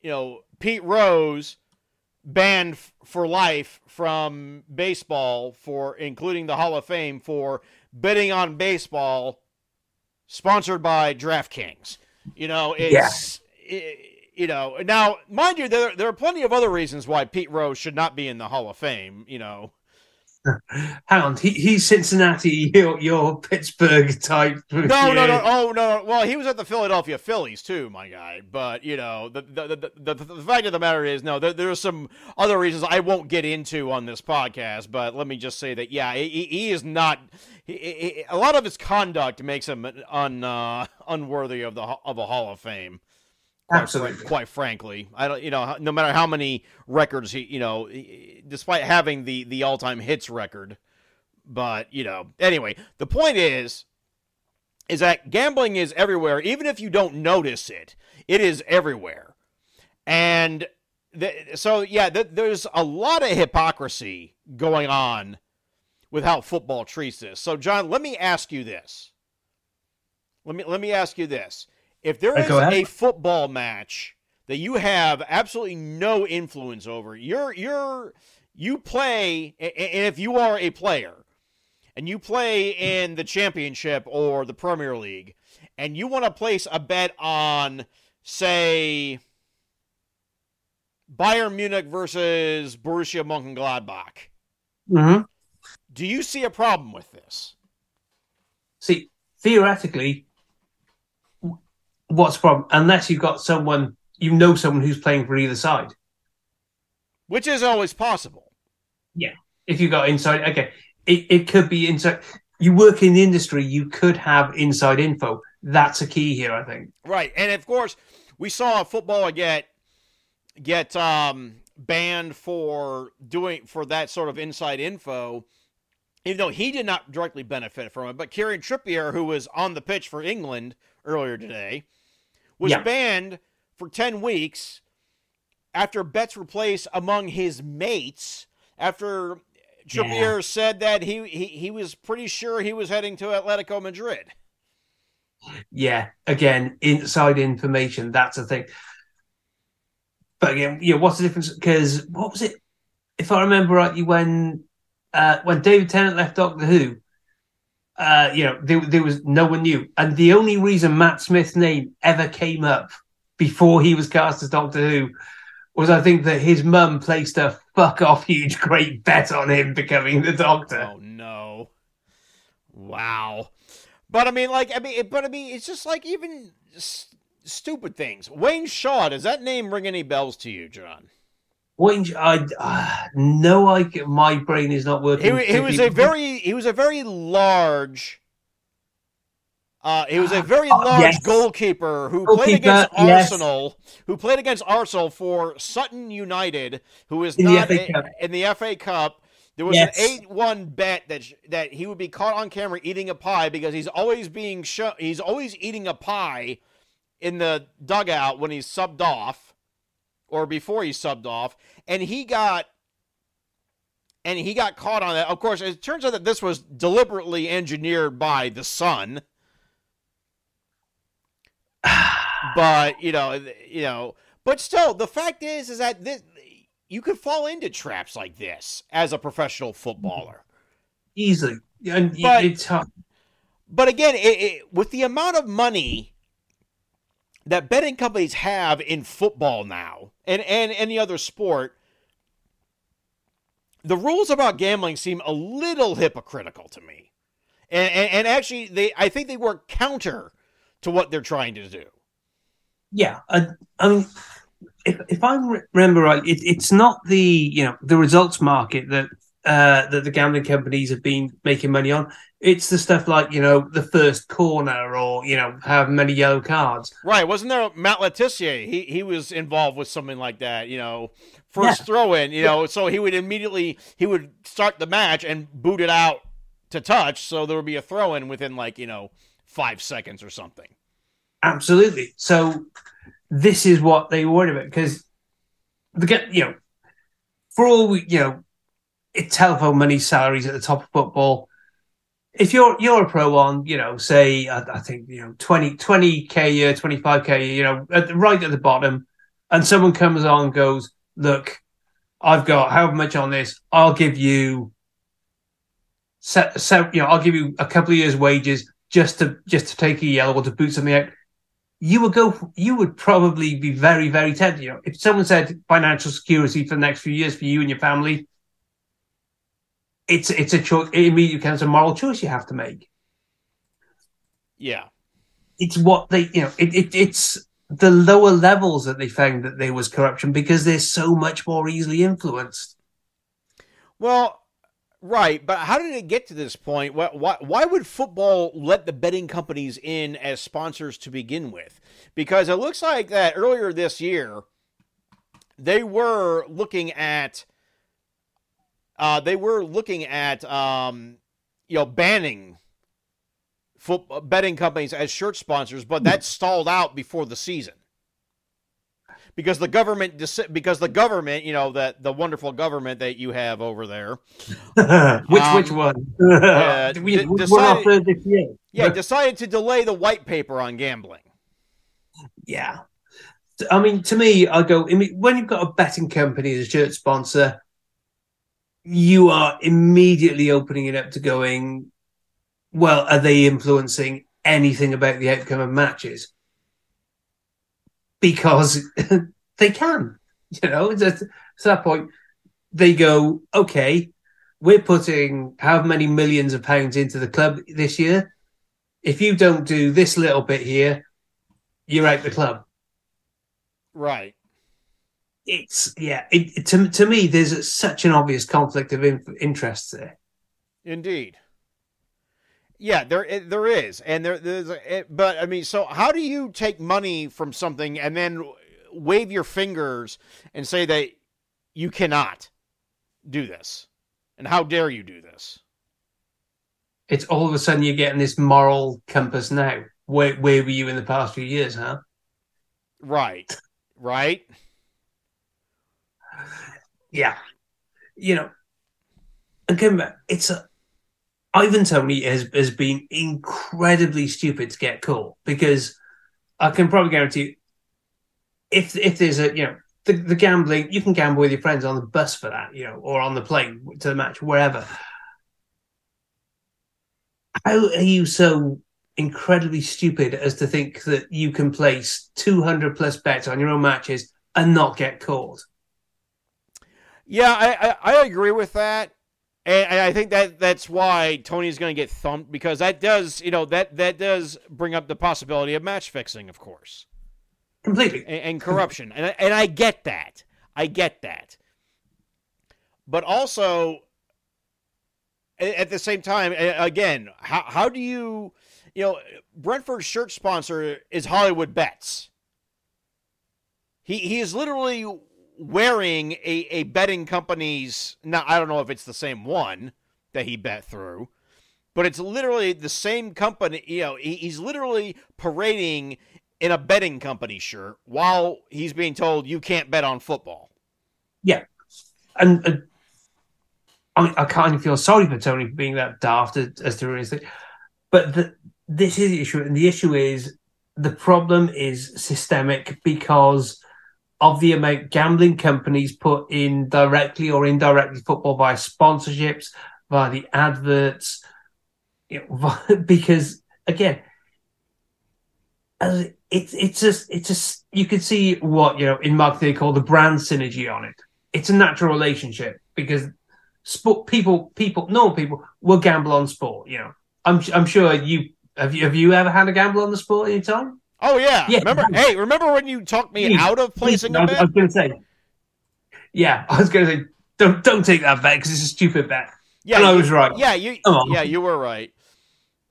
Speaker 2: you know, Pete Rose banned f- for life from baseball for including the Hall of Fame for betting on baseball sponsored by DraftKings. You know, it's yeah. it, you know, now mind you, there there are plenty of other reasons why Pete Rose should not be in the Hall of Fame. You know,
Speaker 3: Hang on, he, he's Cincinnati, you're, you're Pittsburgh type.
Speaker 2: no, no, no, oh no, well, he was at the Philadelphia Phillies too, my guy. But you know, the the the, the, the fact of the matter is, no, there, there are some other reasons I won't get into on this podcast. But let me just say that, yeah, he, he is not. He, he, a lot of his conduct makes him un uh, unworthy of the of a Hall of Fame. Quite
Speaker 3: Absolutely.
Speaker 2: quite frankly, I don't. You know, no matter how many records he, you know, despite having the the all time hits record, but you know, anyway, the point is, is that gambling is everywhere. Even if you don't notice it, it is everywhere, and th- so yeah, th- there's a lot of hypocrisy going on with how football treats this. So, Jon, let me ask you this. Let me let me ask you this. If there is a football match that you have absolutely no influence over, you're you're you play and if you are a player and you play in the championship or the Premier League and you want to place a bet on say Bayern Munich versus Borussia Mönchengladbach,
Speaker 3: hmm
Speaker 2: do you see a problem with this?
Speaker 3: See, theoretically, what's the problem? Unless you've got someone, you know someone who's playing for either side.
Speaker 2: Which is always possible.
Speaker 3: Yeah, if you've got inside, okay, it, it could be inside. You work in the industry, you could have inside info. That's a key here, I think.
Speaker 2: Right, and of course, we saw a footballer get get um, banned for doing for that sort of inside info, even though he did not directly benefit from it. But Kieran Trippier, who was on the pitch for England earlier today, was
Speaker 3: Yeah.
Speaker 2: banned for ten weeks after bets were placed among his mates after Trippier said that he, he he was pretty sure he was heading to Atletico Madrid.
Speaker 3: Yeah, again, inside information. That's a thing. But again, yeah, what's the difference? Because what was it? If I remember rightly, when uh, when David Tennant left Doctor Who, uh, you know, there, there was no one knew, and the only reason Matt Smith's name ever came up before he was cast as Doctor Who was, I think, that his mum placed a fuck off huge great bet on him becoming the Doctor.
Speaker 2: Oh no! Wow. But I mean, like, I mean, but I mean, it's just like even stupid things. Wayne Shaw. Does that name ring any bells to you, Jon?
Speaker 3: Wayne, I uh, no, I my brain is not working.
Speaker 2: He, he was a very he was a very large. Uh, he was a very
Speaker 3: Oh,
Speaker 2: large
Speaker 3: yes.
Speaker 2: goalkeeper who played
Speaker 3: Goalkeeper,
Speaker 2: against
Speaker 3: yes.
Speaker 2: Arsenal. Who played against Arsenal for Sutton United, who is
Speaker 3: In the
Speaker 2: not
Speaker 3: FA
Speaker 2: a-
Speaker 3: Cup.
Speaker 2: in the FA Cup. There was
Speaker 3: Yes.
Speaker 2: an eight-one bet that that he would be caught on camera eating a pie because he's always being show- he's always eating a pie in the dugout when he's subbed off or before he subbed off, and he got and he got caught on that. Of course, it turns out that this was deliberately engineered by the Sun. (sighs) but you know, you know, but still, the fact is, is that this you could fall into traps like this as a professional footballer.
Speaker 3: easily, and
Speaker 2: But-
Speaker 3: it's hard.
Speaker 2: But again, it, it, with the amount of money that betting companies have in football now, and and any other sport, the rules about gambling seem a little hypocritical to me, and and, and actually, they I think they work counter to what they're trying to do.
Speaker 3: yeah. If if I remember right, it, it's not the you know the results market that uh, that the gambling companies have been making money on. It's the stuff like you know the first corner or you know how many yellow cards.
Speaker 2: Right? Wasn't there Matt Le Tissier? He he was involved with something like that. You know, first
Speaker 3: Yeah.
Speaker 2: throw in. You know, so he would immediately he would start the match and boot it out to touch, so there would be a throw in within like you know five seconds or something.
Speaker 3: Absolutely. So this is what they were worried about because the get you know for all we you know it telephone money salaries at the top of football. If you're you're a pro on you know say I, I think you know 20 k a year twenty five k year you know at the, right at the bottom, and someone comes on and goes look, I've got however much on this I'll give you. So you know I'll give you a couple of years wages just to just to take a yellow or to boot something out you would go. You would probably be very, very tempted. You know, if someone said financial security for the next few years for you and your family, it's it's a choice. It immediately becomes a moral choice you have to make.
Speaker 2: Yeah.
Speaker 3: It's what they, you know, it, it it's the lower levels that they found that there was corruption because they're so much more easily influenced.
Speaker 2: Well, right, but how did it get to this point? Why, why, why would football let the betting companies in as sponsors to begin with? Because it looks like that earlier this year, they were looking at, uh, they were looking at, um, you know, banning foot, betting companies as shirt sponsors, but that stalled out before the season because the government because the government you know that the wonderful government that you have over there (laughs)
Speaker 3: which
Speaker 2: Um,
Speaker 3: which one?
Speaker 2: uh, (laughs)
Speaker 3: we,
Speaker 2: d- decided-
Speaker 3: not third this year.
Speaker 2: yeah decided to delay the white paper on gambling
Speaker 3: Yeah. I mean, to me, I go, I mean, when you've got a betting company as a shirt sponsor, you are immediately opening it up to going, well, are they influencing anything about the outcome of matches? Because (laughs) they can, you know, at that point, they go, okay, we're putting how many millions of pounds into the club this year. If you don't do this little bit here, you're out the club.
Speaker 2: right
Speaker 3: it's yeah it, to, to me there's such an obvious conflict of in, interest there.
Speaker 2: Indeed. Yeah there there is and there there's it, but i mean so how do you take money from something and then wave your fingers and say that you cannot do this? And how dare you do this?
Speaker 3: It's all of a sudden you're getting this moral compass now. Where, where were you in the past few years huh?
Speaker 2: Right. Right
Speaker 3: yeah. You know again it's a ivan toney has, has been incredibly stupid to get caught because i can probably guarantee you, if if there's a you know the, the gambling you can gamble with your friends on the bus for that you know or on the plane to the match wherever. How are you so incredibly stupid as to think that you can place 200 plus bets on your own matches and not get caught
Speaker 2: Yeah, I, I, I agree with that. And, I think that that's why Toney's going to get thumped because that does, you know, that, that does bring up the possibility of match fixing, of course,
Speaker 3: completely
Speaker 2: and, and corruption. And, I- and I get that. I get that. But also, at the same time, again, how, how do you, you know, Brentford's shirt sponsor is Hollywood Bets. He, he is literally wearing a, a betting company's now I don't know if it's the same one that he bet through, but it's literally the same company. You know, he, he's literally parading in a betting company shirt while he's being told you can't bet on football.
Speaker 3: Yeah. And I, I kind of feel sorry for Toney for being that daft as, to his thing. But the, this is the issue, and the issue is the problem is systemic because of the amount gambling companies put in directly or indirectly football via sponsorships, via the adverts. You (laughs) know, because again, as it, it's just it's just you can see what you know in marketing they call the brand synergy on it. It's a natural relationship because sport people people normal people will gamble on sport you know. I'm i'm sure you have you have you ever had a gamble on the sport any time
Speaker 2: Oh yeah,
Speaker 3: Yeah.
Speaker 2: remember? Hey, remember when you talked me out of placing a
Speaker 3: was, I
Speaker 2: bet?
Speaker 3: was gonna say yeah i was gonna say don't don't take that bet because it's a stupid bet
Speaker 2: Yeah,
Speaker 3: and i was right
Speaker 2: Yeah, you. Yeah, you were right.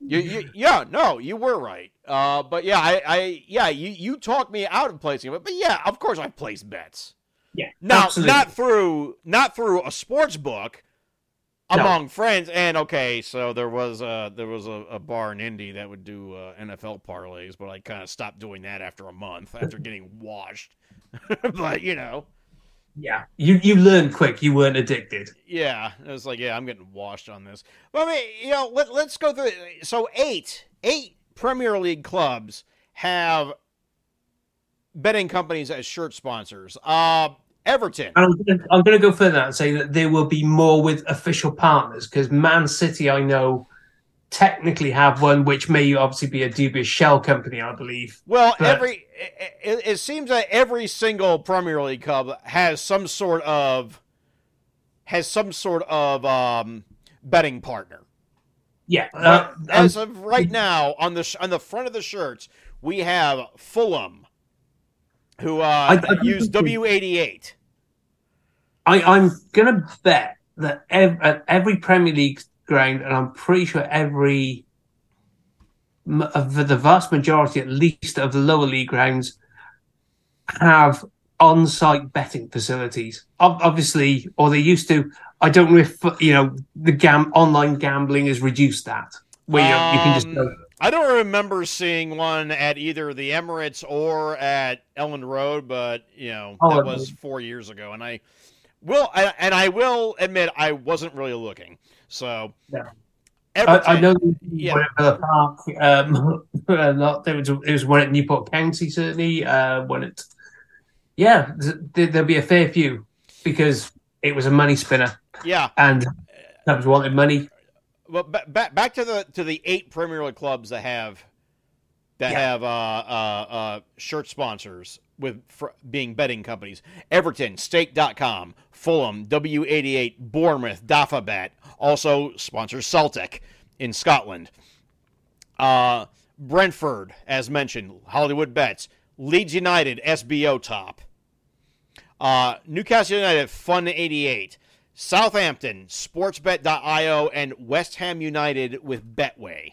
Speaker 2: You, you, yeah, no, you were right. Uh, but yeah, I, I, yeah, you, you talked me out of placing it. But yeah, of course, I place bets.
Speaker 3: yeah
Speaker 2: Now,
Speaker 3: absolutely.
Speaker 2: not through, not through a sports book
Speaker 3: No.
Speaker 2: among friends. And okay, so there was a there was a, a bar in Indy that would do uh, NFL parlays, but I kind of stopped doing that after a month after (laughs) getting washed. (laughs) but you know,
Speaker 3: yeah you you learn quick you weren't addicted
Speaker 2: Yeah, it was like, yeah, I'm getting washed on this. But I mean, you know, let, let's go through. it. So eight, eight Premier League clubs have betting companies as shirt sponsors. Uh, Everton.
Speaker 3: I'm gonna, I'm going to go further and say that there will be more with official partners because Man City, I know, technically have one, which may obviously be a dubious shell company, I believe.
Speaker 2: Well,
Speaker 3: But-
Speaker 2: every it, it, it seems that every single Premier League club has some sort of has some sort of um, betting partner.
Speaker 3: Yeah, uh,
Speaker 2: as of right now, on the sh- on the front of the shirts, we have Fulham, who uh,
Speaker 3: I- I
Speaker 2: use W eighty eight.
Speaker 3: I, I'm gonna bet that ev- at every Premier League ground, and I'm pretty sure every of the, vast majority, at least, of the lower league grounds, have on-site betting facilities. Obviously, or they used to. I don't know if you know the gam online gambling has reduced that, where you, you can just
Speaker 2: Um,
Speaker 3: go.
Speaker 2: I don't remember seeing one at either the Emirates or at Elland Road, but you know
Speaker 3: Oh,
Speaker 2: that was four years ago, and I will I, and I will admit I wasn't really looking. So
Speaker 3: Yeah. I,
Speaker 2: Everton,
Speaker 3: I know
Speaker 2: yeah.
Speaker 3: at Park. Um, a lot. There was it was one at Newport County certainly. Uh, one at yeah, th- th- there'll be a fair few because it was a money spinner
Speaker 2: yeah.
Speaker 3: and clubs wanted money.
Speaker 2: Well, ba- ba- back to the to the eight Premier League clubs that have that
Speaker 3: Yeah.
Speaker 2: have uh, uh, uh, shirt sponsors with being betting companies: Everton, Stake.com, Fulham, W88, Bournemouth, Dafabet. Also sponsors Celtic in Scotland. Uh, Brentford, as mentioned, Hollywood Bets, Leeds United, SBO Top. Uh, Newcastle United, Fun 88. Southampton, Sportsbet.io, and West Ham United with Betway.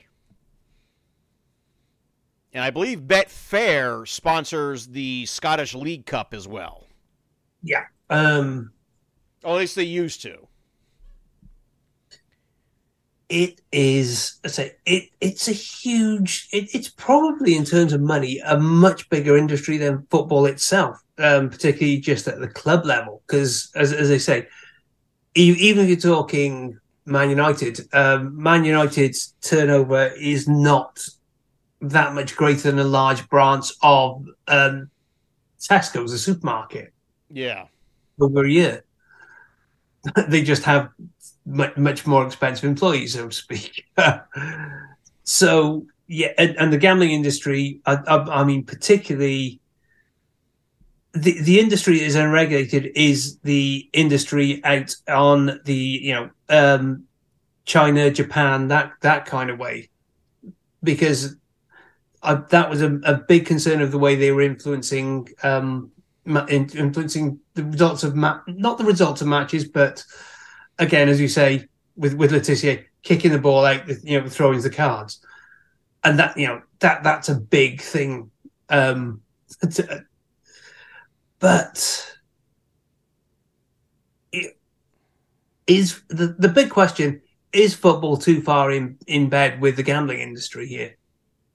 Speaker 2: And I believe Betfair sponsors the Scottish League Cup as well.
Speaker 3: Yeah. Um,
Speaker 2: Or at least they used to.
Speaker 3: it is I say it it's a huge it, it's probably in terms of money a much bigger industry than football itself um particularly just at the club level because as, as they say even if you're talking man united um man united's turnover is not that much greater than a large branch of um tesco's a supermarket
Speaker 2: Yeah.
Speaker 3: over a year. (laughs) they just have much, much more expensive employees, so to speak. (laughs) so yeah, and, and the gambling industry, I, I, I mean, particularly the the industry is unregulated. Is the industry out on the you know um, China, Japan, that that kind of way? Because I, that was a, a big concern of the way they were influencing um, in, influencing the results of ma- not the results of matches, but again, as you say, with with Le Tissier kicking the ball out, you know, throwing the cards, and that you know that that's a big thing. Um, to- but it is the the big question: Is football too far in in bed with the gambling industry here?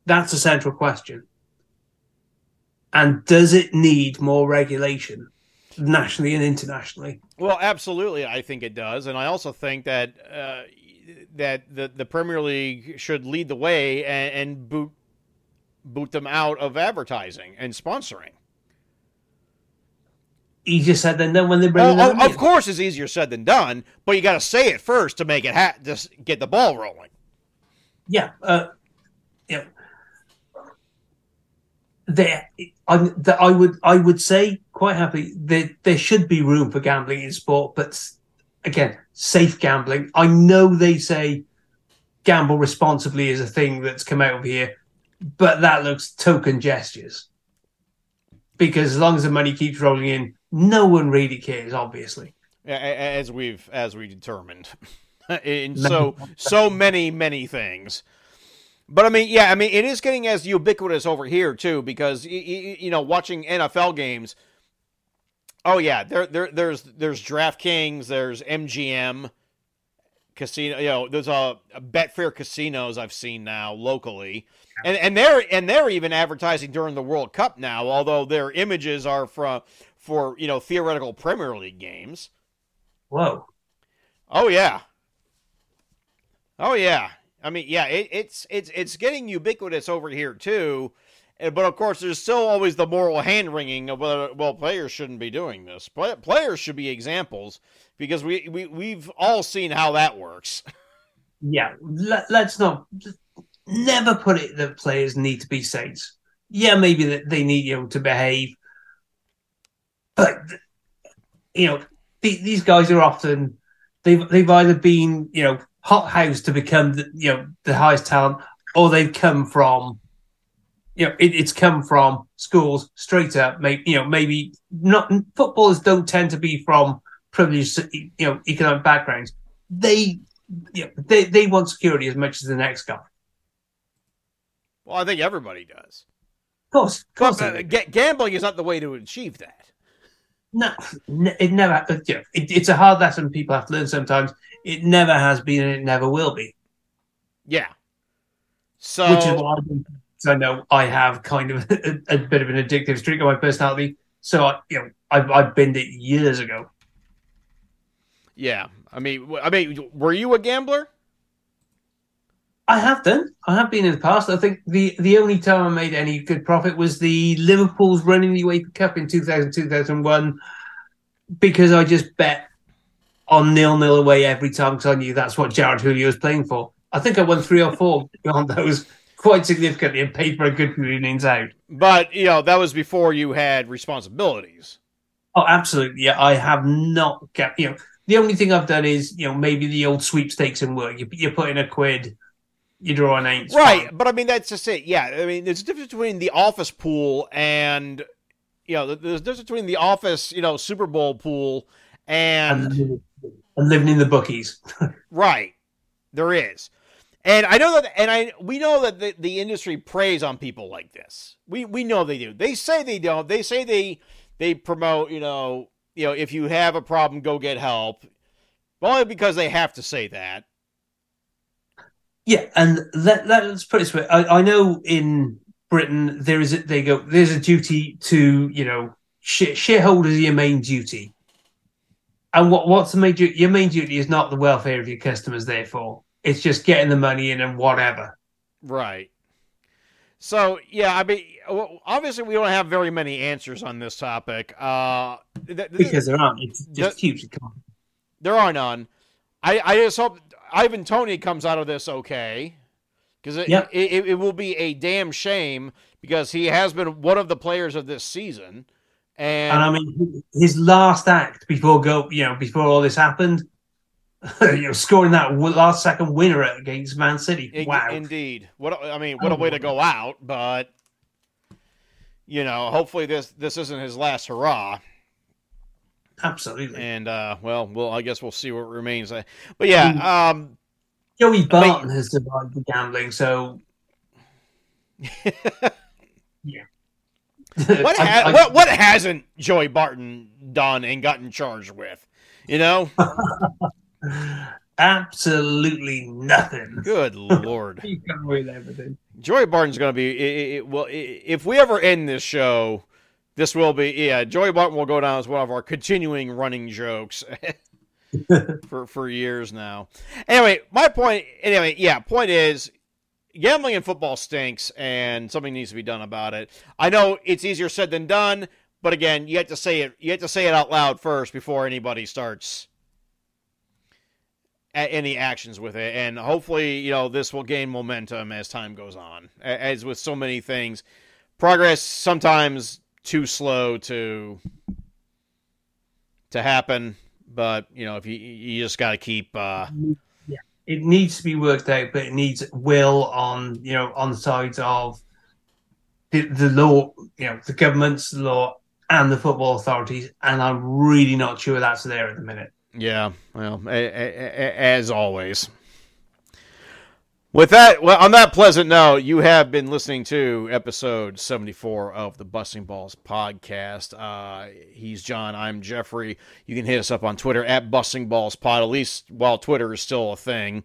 Speaker 3: That's a central question. And does it need more regulation nationally and internationally?
Speaker 2: Well, absolutely, I think it does, and I also think that uh, that the the Premier League should lead the way and, and boot boot them out of advertising and sponsoring.
Speaker 3: Just said then, then when they bring
Speaker 2: Oh,
Speaker 3: in
Speaker 2: oh, of course, it's easier said than done, but you got to say it first to make it ha- just get the ball rolling.
Speaker 3: yeah, uh, yeah. There, I, that I would, I would say quite happily there, there should be room for gambling in sport, but again, safe gambling. I know they say gamble responsibly is a thing that's come out of here, but that looks token gestures. Because as long as the money keeps rolling in, no one really cares. Obviously,
Speaker 2: as we've as we determined. (laughs) In so so many many things. But i mean yeah i mean it is getting as ubiquitous over here too because you know watching nfl games oh yeah there, there there's there's draftkings there's mgm casino you know there's a, a betfair casinos i've seen now locally. And and they're and they're even advertising during the world cup now although their images are from for you know theoretical premier league games
Speaker 3: whoa.
Speaker 2: Oh yeah. Oh yeah. I mean, yeah, it, it's it's it's getting ubiquitous over here too. Eh, But of course, there's still always the moral hand wringing of whether well players shouldn't be doing this. Play, players should be examples because we, we we've all seen how that works. (laughs)
Speaker 3: yeah, let, let's not never put it that players need to be saints. Yeah, maybe that they need you know to behave, but you know the, these guys are often they've they've either been you know hot house to become the, you know the highest talent, or they've come from you know it, it's come from schools straight up. Maybe you know maybe not footballers don't tend to be from privileged you know economic backgrounds. They you know, they they want security as much as the next guy.
Speaker 2: Well, I think everybody does.
Speaker 3: Of course, of course.
Speaker 2: But, uh, ga- gambling is not the way to achieve that.
Speaker 3: No, it never. Uh, you know, it, it's a hard lesson people have to learn sometimes. It never has been, and it never will be.
Speaker 2: Yeah. So
Speaker 3: Which is why I, I know I have kind of (laughs) a, a bit of an addictive streak on my personality. So I, you know, I've I've binned it years ago.
Speaker 2: yeah, I mean, I mean, were you a gambler?
Speaker 3: I have done. I have been in the past. I think the the only time I made any good profit was the Liverpool's running the UEFA Cup in 2000, 2001 because I just bet on nil nil away every time because I knew that's what Gérard Houllier was playing for. I think I won three or four (laughs) on those quite significantly and paid for a good few innings out.
Speaker 2: But you know, that was before you had responsibilities.
Speaker 3: Oh, absolutely. Yeah, I have not kept, you know, the only thing I've done is, you know, maybe the old sweepstakes and work. You, you put in a quid, you draw an eight.
Speaker 2: Right, but I mean that's just it. Yeah, I mean there's a difference between the office pool and you know there's a difference between the office you know Super Bowl pool and
Speaker 3: And, and living in the bookies. (laughs)
Speaker 2: right there is, and I know that and I we know that the, the industry preys on people like this. We we know they do. They say they don't. They say they they promote you know you know if you have a problem go get help, only because they have to say that.
Speaker 3: Yeah, and let, let's put it this way. I, I know in Britain there is a, they go there's a duty to you know sh- shareholders are your main duty, and what what's the main duty? Your main duty is not the welfare of your customers. Therefore, it's just getting the money in and whatever.
Speaker 2: Right. So yeah, I mean, obviously we don't have very many answers on this topic. Uh, th-
Speaker 3: Because there aren't. It's just
Speaker 2: That-
Speaker 3: hugely common.
Speaker 2: there are none. I, I just hope Ivan Toney comes out of this okay, because it,
Speaker 3: Yep.
Speaker 2: it, it, it will be a damn shame because he has been one of the players of this season, and,
Speaker 3: And I mean, his last act before go, you know, before all this happened, (laughs) you know, scoring that last second winner against Man City. wow.
Speaker 2: indeed, what I mean, what a way to go out, but you know, hopefully this this isn't his last hurrah.
Speaker 3: Absolutely.
Speaker 2: and uh, well, well, I guess we'll see what remains. But yeah, um,
Speaker 3: Joey Barton has survived the gambling, so. (laughs) yeah.
Speaker 2: what, (laughs) ha-
Speaker 3: I-
Speaker 2: what what hasn't Joey Barton done and gotten charged with? You know, (laughs)
Speaker 3: Absolutely nothing.
Speaker 2: good lord,
Speaker 3: with everything.
Speaker 2: Joey Barton's going to be. It, it, well, i if we ever end this show, this will be. Yeah, Joey Barton will go down as one of our continuing running jokes. (laughs) for for years now. Anyway, my point. Anyway, yeah. Point is, gambling in football stinks, and something needs to be done about it. I know it's easier said than done, but again, you have to say it. You have to say it out loud first before anybody starts any actions with it. And hopefully, you know, this will gain momentum as time goes on. As with so many things, progress sometimes too slow to to happen. But you know, if you you just got to keep. Uh,
Speaker 3: It needs to be worked out, but it needs will on you know on the sides of the, the law, you know, the government's the law and the football authorities, and I'm really not sure that's there at the minute.
Speaker 2: Yeah, well, a- a- a- as always. With that, well, on that pleasant note, you have been listening to episode 74 of the Busting Balls podcast. Uh, he's Jon. I'm Geoffrey. You can hit us up on Twitter at Busting Balls Pod, at least while Twitter is still a thing.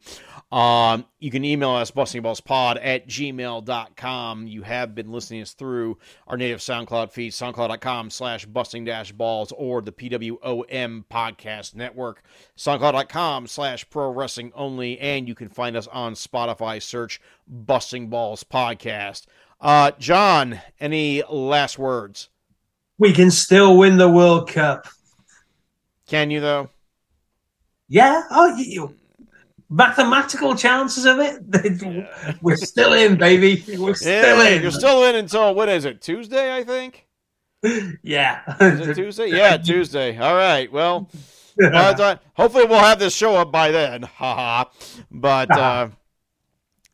Speaker 2: Um, you can email us bustingballspod at gmail.com. You have been listening to us through our native SoundCloud feed, soundcloud.com slash busting dash balls, or the PWOM podcast network, soundcloud.com slash pro wrestling only, and you can find us on Spotify. Search Busting Balls Podcast. Uh, Jon, any last words?
Speaker 3: We can still win the World Cup.
Speaker 2: Can you, though?
Speaker 3: Yeah. Oh, you- mathematical chances of it, (laughs) we're still in, baby. We're still
Speaker 2: Yeah,
Speaker 3: in.
Speaker 2: You're still in until what is it? Tuesday, I think.
Speaker 3: yeah.
Speaker 2: Is it Tuesday? Yeah, (laughs) Tuesday. All right. Well, by the time- hopefully we'll have this show up by then. (laughs) Haha. but uh,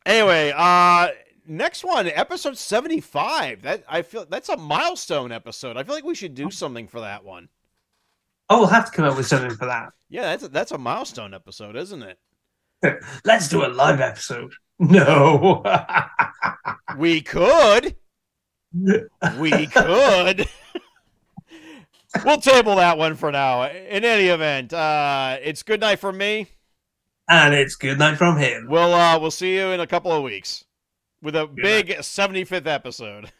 Speaker 2: anyway, uh, next one, episode seventy-five. That I feel that's a milestone episode. I feel like we should do something for that one.
Speaker 3: oh, we'll have to come up with something for that.
Speaker 2: Yeah, that's a, that's a milestone episode, isn't it? (laughs)
Speaker 3: Let's do a live episode. No.
Speaker 2: We could. We (laughs) could. we'll table that one for now. In any event, uh, it's good night from me.
Speaker 3: and it's good night from him.
Speaker 2: We'll uh, we'll see you in a couple of weeks with a
Speaker 3: Good
Speaker 2: big 75th episode.